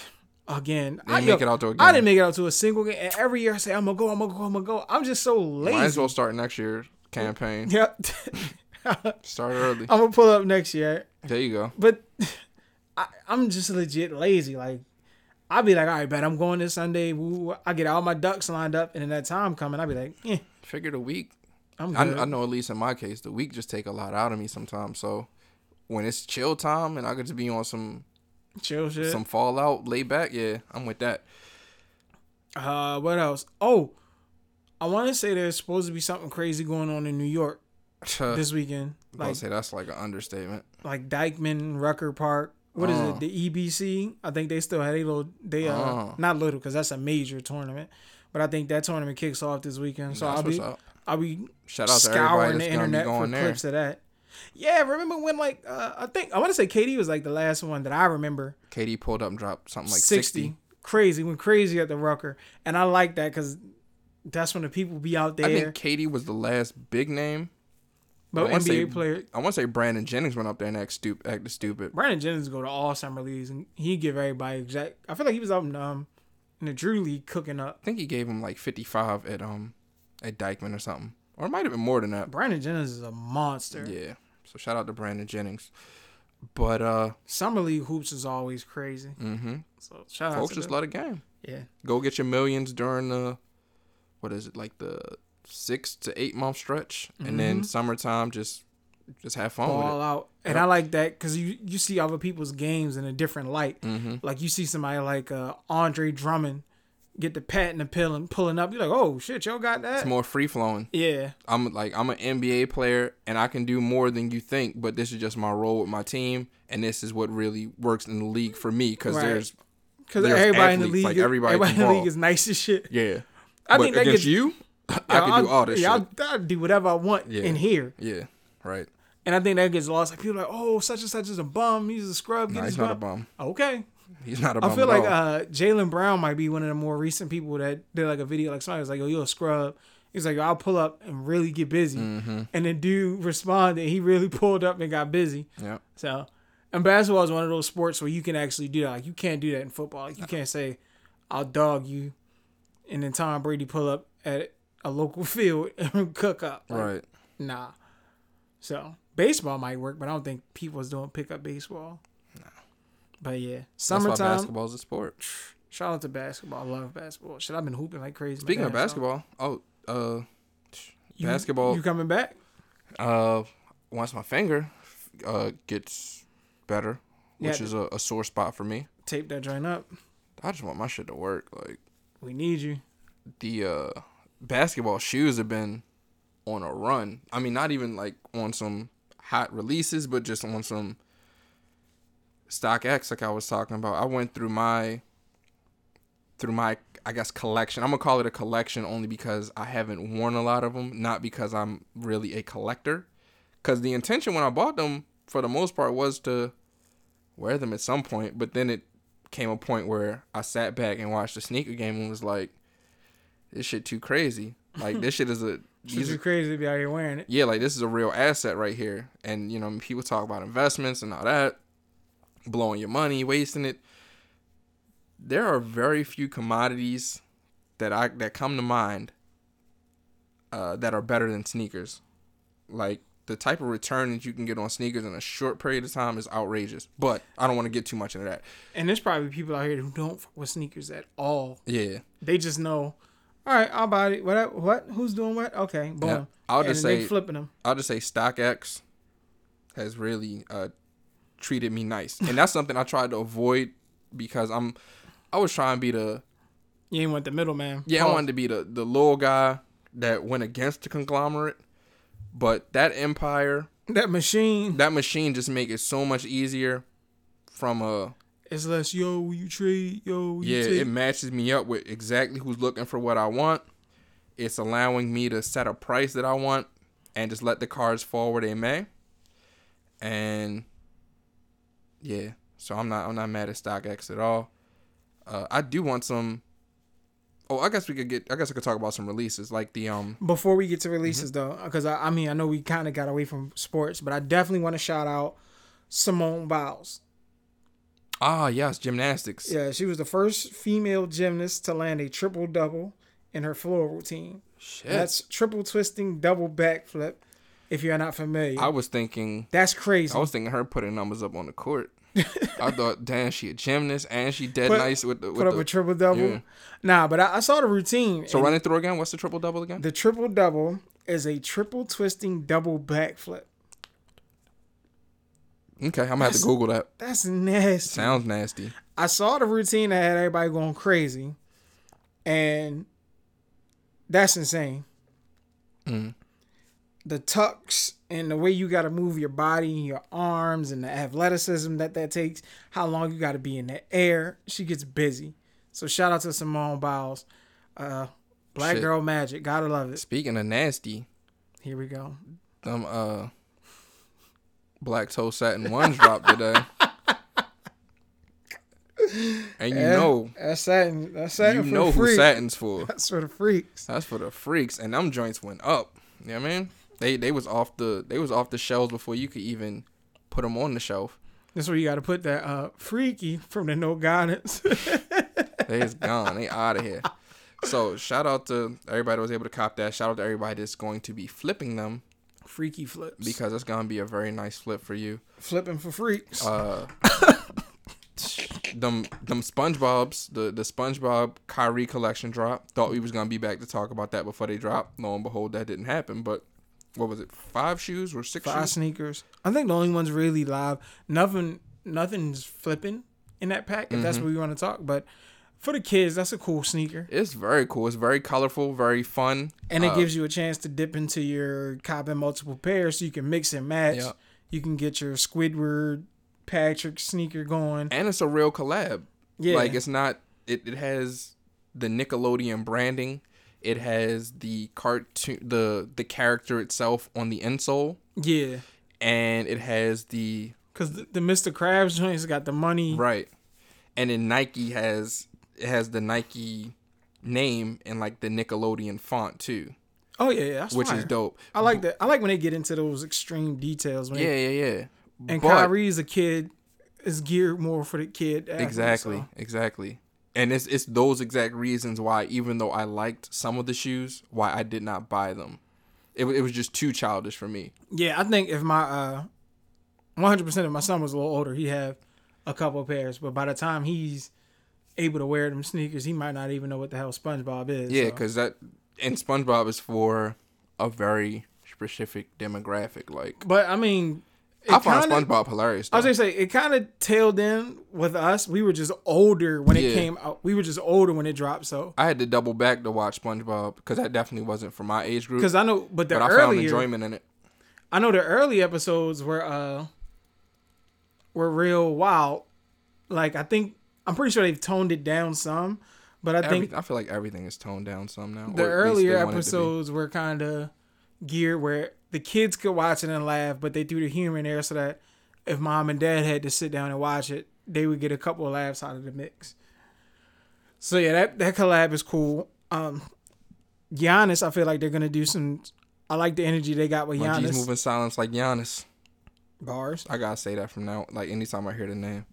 again, I, Mm. Didn't make it out to a game. I didn't make it out to a single game. And every year I say I'm gonna go, I'm gonna go, I'm gonna go. I'm just so lazy. Might as well start next year's campaign. Yep. Start early. I'm gonna pull up next year. There you go. But I, I'm just legit lazy. Like I'll be like, all right, bet I'm going this Sunday. Woo, I get all my ducks lined up, and then that time coming, I'll be like, eh, Figure the week. I'm I, good. I know at least in my case, the week just take a lot out of me sometimes. So when it's chill time and I get to be on some Chill shit. some fallout, lay back, yeah, I'm with that. Uh, what else? Oh, I want to say there's supposed to be something crazy going on in New York this weekend. Like say that's like an understatement. like Dyckman, Rucker Park. What is Oh. it? The EBC. I think they still had a little. They uh Oh. not little because that's a major tournament, but I think that tournament kicks off this weekend. So That's I'll be. I'll be Shout out scouring the internet for there. clips of that. Yeah, remember when like uh, I think I want to say KD was like the last one that I remember. KD pulled up and dropped something like 60. 60. crazy went crazy at the Rucker, and I like that because that's when the people be out there. I think KD was the last big name. But I NBA say- player I want to say Brandon Jennings went up there and act stupid, acted stupid. Brandon Jennings go to all summer leagues and he give everybody exact. I feel like he was up in um in the Drew League cooking up. I think he gave him like 55 at um at Dyckman or something, or it might have been more than that. Brandon Jennings is a monster. Yeah. So shout out to Brandon Jennings. But uh, Summer league hoops is always crazy. mm-hmm. So shout out folks to just them. love the game. yeah. Go get your millions during the what is it like the six to eight month stretch, and then Mhm. summertime just just have fun ball out. And Yep. I like that because you you see other people's games in a different light. Mm-hmm. Like you see somebody like uh, Andre Drummond get the pat and the pill and pulling up. You're like, oh shit, y'all got that? It's more free flowing. yeah, I'm like I'm an NBA player and I can do more than you think, but this is just my role with my team, and this is what really works in the league for me because Right. there's because everybody in the league, like, everybody everybody in the league is nice as shit. yeah. I but think that against gets you, I can do all this yeah, shit. I'll, I'll do whatever I want Yeah. in here. yeah, right. And I think that gets lost. Like people are like, oh, such and such is a bum. He's a scrub. His he's not a bum. bum. Okay. He's not a bum I feel like uh, Jaylen Brown might be one of the more recent people that did like a video. Like somebody was like, "Yo, you're a scrub." He's like, "I'll pull up and really get busy," mm-hmm. and then dude responded. He really pulled up and got busy. Yeah. So, and basketball is one of those sports where you can actually do that. Like you can't do that in football. Like, you can't say, "I'll dog you," and then Tom Brady pull up at a local field and cook up. Like, Right. Nah. So baseball might work, but I don't think people's doing pickup baseball. No. But yeah, That's why summertime. basketball's a sport. Shout out to basketball. I love basketball. Shit, I've been hooping like crazy. Speaking of basketball, oh, uh, You- basketball. You coming back? uh, once my finger uh gets better, which Yeah. is a, a sore spot for me, Tape that joint up. I just want my shit to work. Like We need you. the uh basketball shoes have been on a run. I mean, not even like on some hot releases, but just on some StockX, like I was talking about. I went through my through my I guess collection. I'm gonna call it a collection only because I haven't worn a lot of them, not because I'm really a collector. Because the intention when I bought them, for the most part, was to wear them at some point. But then it came a point where I sat back and watched the sneaker game and was like, "This shit too crazy. Like this shit is a these crazy to be out here wearing it. yeah, like this is a real asset right here. And you know, people talk about investments and all that, blowing your money, wasting it. There are very few commodities that I that come to mind uh, that are better than sneakers. Like the type of return that you can get on sneakers in a short period of time is outrageous. But I don't want to get too much into that. And there's probably people out here who don't fuck with sneakers at all. Yeah, They just know. All right, I'll buy it. What? What? Who's doing what? Okay, boom. Yeah, I'll just say flipping them. I'll just say StockX has really uh, treated me nice, and that's something I tried to avoid because I'm I was trying to be the You ain't want the middleman. yeah I wanted to be the the little guy that went against the conglomerate, but that empire that machine. that machine just make it so much easier from a It's less. Yo, will you trade? Yo, will you yeah take? it matches me up with exactly who's looking for what I want. It's allowing me to set a price that I want and just let the cards fall where they may. And yeah, so I'm not I'm not mad at StockX at all. Uh, I do want some. Oh, I guess we could get. I guess I could talk about some releases like the um. Before we get to releases, Mm-hmm. though, because I, I mean, I know we kind of got away from sports, but I definitely want to shout out Simone Biles. Ah, yes, gymnastics. Yeah, she was the first female gymnast to land a triple double in her floor routine. Shit. That's triple twisting, double backflip. If you're not familiar, I was thinking. that's crazy. I was thinking her putting numbers up on the court. I thought, damn, she a gymnast and she dead Put- nice with the. With Put up the a triple double. yeah. Nah, but I, I saw the routine. so and run it through again. What's the triple double again? the triple double is a triple twisting double backflip. Okay, I'm gonna have to Google that. That's nasty. Sounds nasty. I saw the routine that had everybody going crazy, and that's insane. Mm. The tucks and the way you got to move your body and your arms and the athleticism that that takes, how long you got to be in the air. She gets busy. So shout out to Simone Biles, uh, Black Shit. Girl Magic. Gotta love it. Speaking of nasty, Here we go. Um, uh black toe satin ones dropped today. And you Yeah, know, that satin. that satin you for know who satin's for. That's for the freaks. That's for the freaks, and them joints went up. You know what I mean? They they was off the they was off the shelves before you could even put them on the shelf. That's where you got to put that uh, freaky from the No Guidance. They is gone. They out of here. So shout out to everybody that was able to cop that. Shout out to everybody that's going to be flipping them freaky flips. because it's gonna be a very nice flip for you. Flipping for freaks. Uh, them them SpongeBob's the the SpongeBob Kyrie collection drop. Thought we was gonna be back to talk about that before they dropped. Lo and behold, that didn't happen. But what was it? Five shoes or six Five shoes? sneakers. I think the only ones really live. Nothing. Nothing's flipping in that pack. If Mm-hmm. that's what we want to talk. But for the kids, that's a cool sneaker, It's very cool. It's very colorful, very fun. and it Uh, gives you a chance to dip into your copping multiple pairs, so you can mix and match. Yeah. You can get your Squidward, Patrick sneaker going. and it's a real collab. Yeah. Like it's not. It, it has the Nickelodeon branding. It has the cartoon, the the character itself on the insole, Yeah. and it has the Cause the, the Mr. Krabs joint's got the money. right, and then Nike has it has the Nike name and like the Nickelodeon font too, Oh yeah, yeah that's which is dope. I like that. I like when they get into those extreme details. Yeah, they, yeah, yeah. and But- Kyrie's a kid, is geared more for the kid. athlete, Exactly, so. exactly. And it's it's those exact reasons why even though I liked some of the shoes, why I did not buy them. It, it was just too childish for me. Yeah, I think if my uh, one hundred percent if my son was a little older, he'd have a couple of pairs. But by the time he's able to wear them sneakers, he might not even know what the hell SpongeBob is. Yeah, so. because that and SpongeBob is for a very specific demographic. Like But I mean, I find kinda- SpongeBob hilarious. I was gonna say it kind of tailed in with us. We were just older when it Yeah. came out. We were just older when it dropped. So I had to double back to watch SpongeBob because that definitely wasn't for my age group. because I know, but the But I found earlier, enjoyment in it. I know the early episodes were uh were real wild. Like I think I'm pretty sure they've toned it down some, but I think I feel like everything is toned down some now. the or at least earlier they want it to be. episodes were kind of geared where the kids could watch it and laugh, but they threw the humor in there so that if mom and dad had to sit down and watch it, they would get a couple of laughs out of the mix. So yeah, that that collab is cool. Um, Giannis, I feel like they're gonna do some. I like the energy they got with My G's Giannis moving silence like Giannis. bars. I gotta say that from now. Like anytime I hear the name.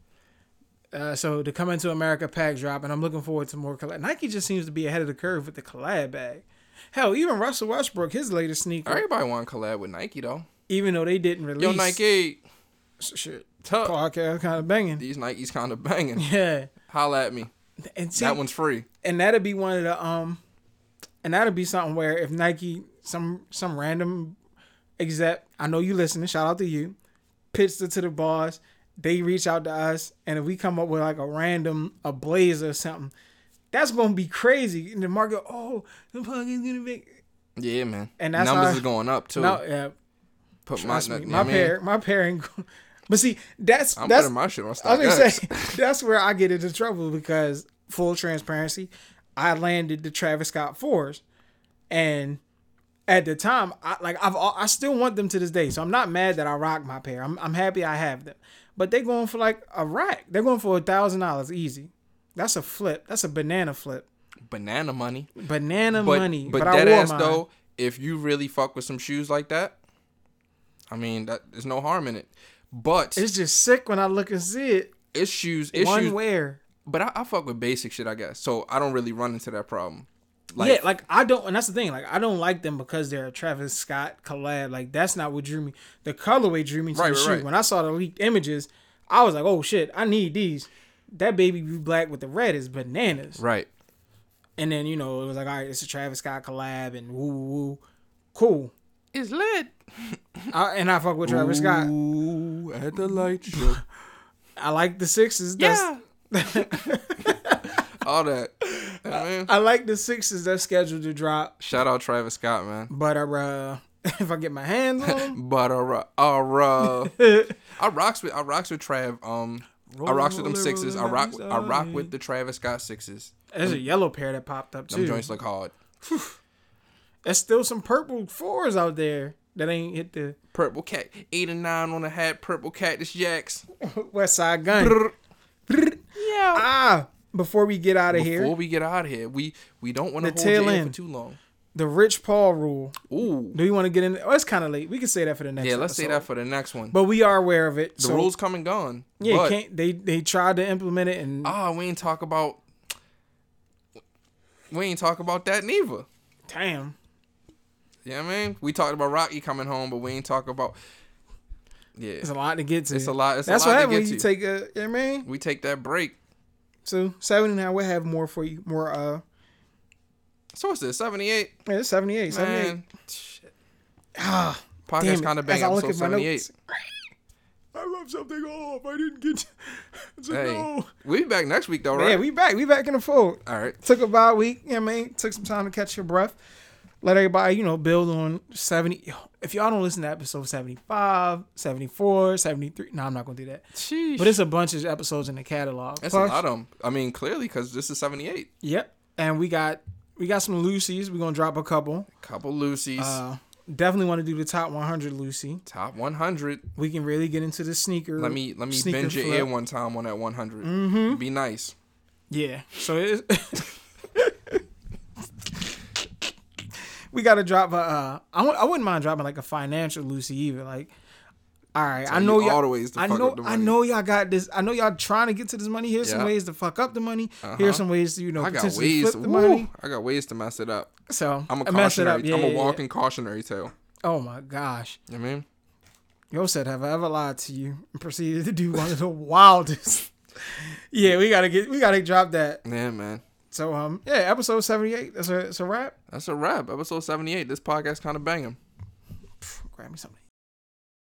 Uh, so the Coming to America pack drop, and I'm looking forward to more collab. Nike just seems to be ahead of the curve with the collab bag. Hell, even Russell Westbrook, his latest sneaker, Everybody want to collab with Nike though. even though they didn't release Yo, Nike, shit, tough. podcast kind of banging. These Nikes kind of banging. Yeah, Holla at me. and see, that one's free. and that'd be one of the um, and that'd be something where if Nike, some some random exec, I know you listening, shout out to you, pitched it to the boss. They reach out to us, and if we come up with like a random a blazer or something, that's gonna be crazy. And the market, oh, the pocket's gonna be. Yeah, man. And that's numbers how- is going up too. No, yeah, Put my, me, my what I mean? pair, my pair ain't. go- But see, that's I'm that's my shit on I was stock. gonna say that's where I get into trouble because full transparency, I landed the Travis Scott fours, and at the time, I like I've I still want them to this day. So I'm not mad that I rock my pair. I'm I'm happy I have them, but they're going for like a rack. They're going for a thousand dollars easy. That's a flip. That's a banana flip. banana money. Banana But money. but, But, wore ass mine. though, if you really fuck with some shoes like that, I mean that there's no harm in it. But It's just sick when I look and see it. it's shoes, it's One shoes. wear. But I, I fuck with basic shit, I guess. So I don't really run into that problem. Like, yeah, like I don't, and that's the thing. Like I don't like them because they're a Travis Scott collab. Like that's not what drew me. The colorway drew me to Right, the right, shoe. right. When I saw the leaked images, I was like, "Oh shit, I need these." That baby blue black with the red is bananas. right. And then you know it was like, "All right, it's a Travis Scott collab and woo woo, woo. cool." It's lit. I, and I fuck with Travis Scott. Ooh, at the light show. I like the sixes. That's, yeah. All that. Man. I like the sixes that's scheduled to drop. Shout out Travis Scott, man. But uh, if I get my hands on them, But uh, uh, uh I rocks with I rocks with Trav. Um, I rocks with them Rollin', sixes. I rock I rock with the Travis Scott sixes. there's a yellow pair that popped up Them too. joints look hard. There's still some purple fours out there that ain't hit the Purple cat, eight and nine on the hat. Purple cactus jacks. Westside Gunn. Yeah. ah, before we get out of Before here, Before we get out of here, we we don't want to hold you tail in end. for too long. the Rich Paul rule. Ooh. Do you want to get in? Oh, it's kind of late. We can say that for the next. Yeah, let's say that for the next one. But we are aware of it. the so, rules come and gone. Yeah, can't they? They tried to implement it, and ah, we ain't talk about. We ain't talk about that neither. damn, Yeah, I mean, we talked about Rocky coming home, but we ain't talk about. Yeah, It's a lot to get to. it's a lot. It's That's a lot what happens when you take a. You know I mean, we take that break. So seventy now. We'll have more for you. More. Uh, So what's this? Seventy eight. yeah, it's 78, 78. Man, shit. Ah, podcast kind of bang. I look Episode at my seventy notes. eight. I left something off. I didn't get. To, Hey, no. we be back next week though, right? Yeah, we back. We back in the fold. All right. Took about a week. You know what I mean? Took some time to catch your breath. Let everybody, you know, build on 70. If y'all don't listen to episode 75, 74, 73. No, I'm not going to do that. Sheesh. But it's a bunch of episodes in the catalog. That's Plus- a lot of them. I mean, clearly because this is seventy eight. Yep. And we got we got some Lucy's. We're going to drop a couple. Couple Lucy's. Uh, definitely want to do the top 100 Lucy. top one hundred. We can really get into the sneaker. Let me let me sneaker bend your flip. ear one time on that one Mm-hmm. Be nice. Yeah. So it we got to drop a. Uh, I w- I wouldn't mind dropping like a financial Lucy either. Like, all right, I know you y'all. all the ways to I know. I know y'all got this. I know y'all trying to get to this money. Here's some ways to fuck up the money. Uh-huh. Here's some ways to you know I got potentially ways. flip the woo, money. I got ways to mess it up. So I'm a cautionary. up. Yeah, I'm a yeah, yeah. walking cautionary tale. Oh my gosh. You know I mean? Yo said, "Have I ever lied to you?" And proceeded to do one of the wildest. yeah, we gotta get. We gotta drop that. Yeah, man. So um, yeah, episode seventy eight. That's a. It's a wrap. That's a wrap. Episode 78. This podcast kind of banging. Grab me something.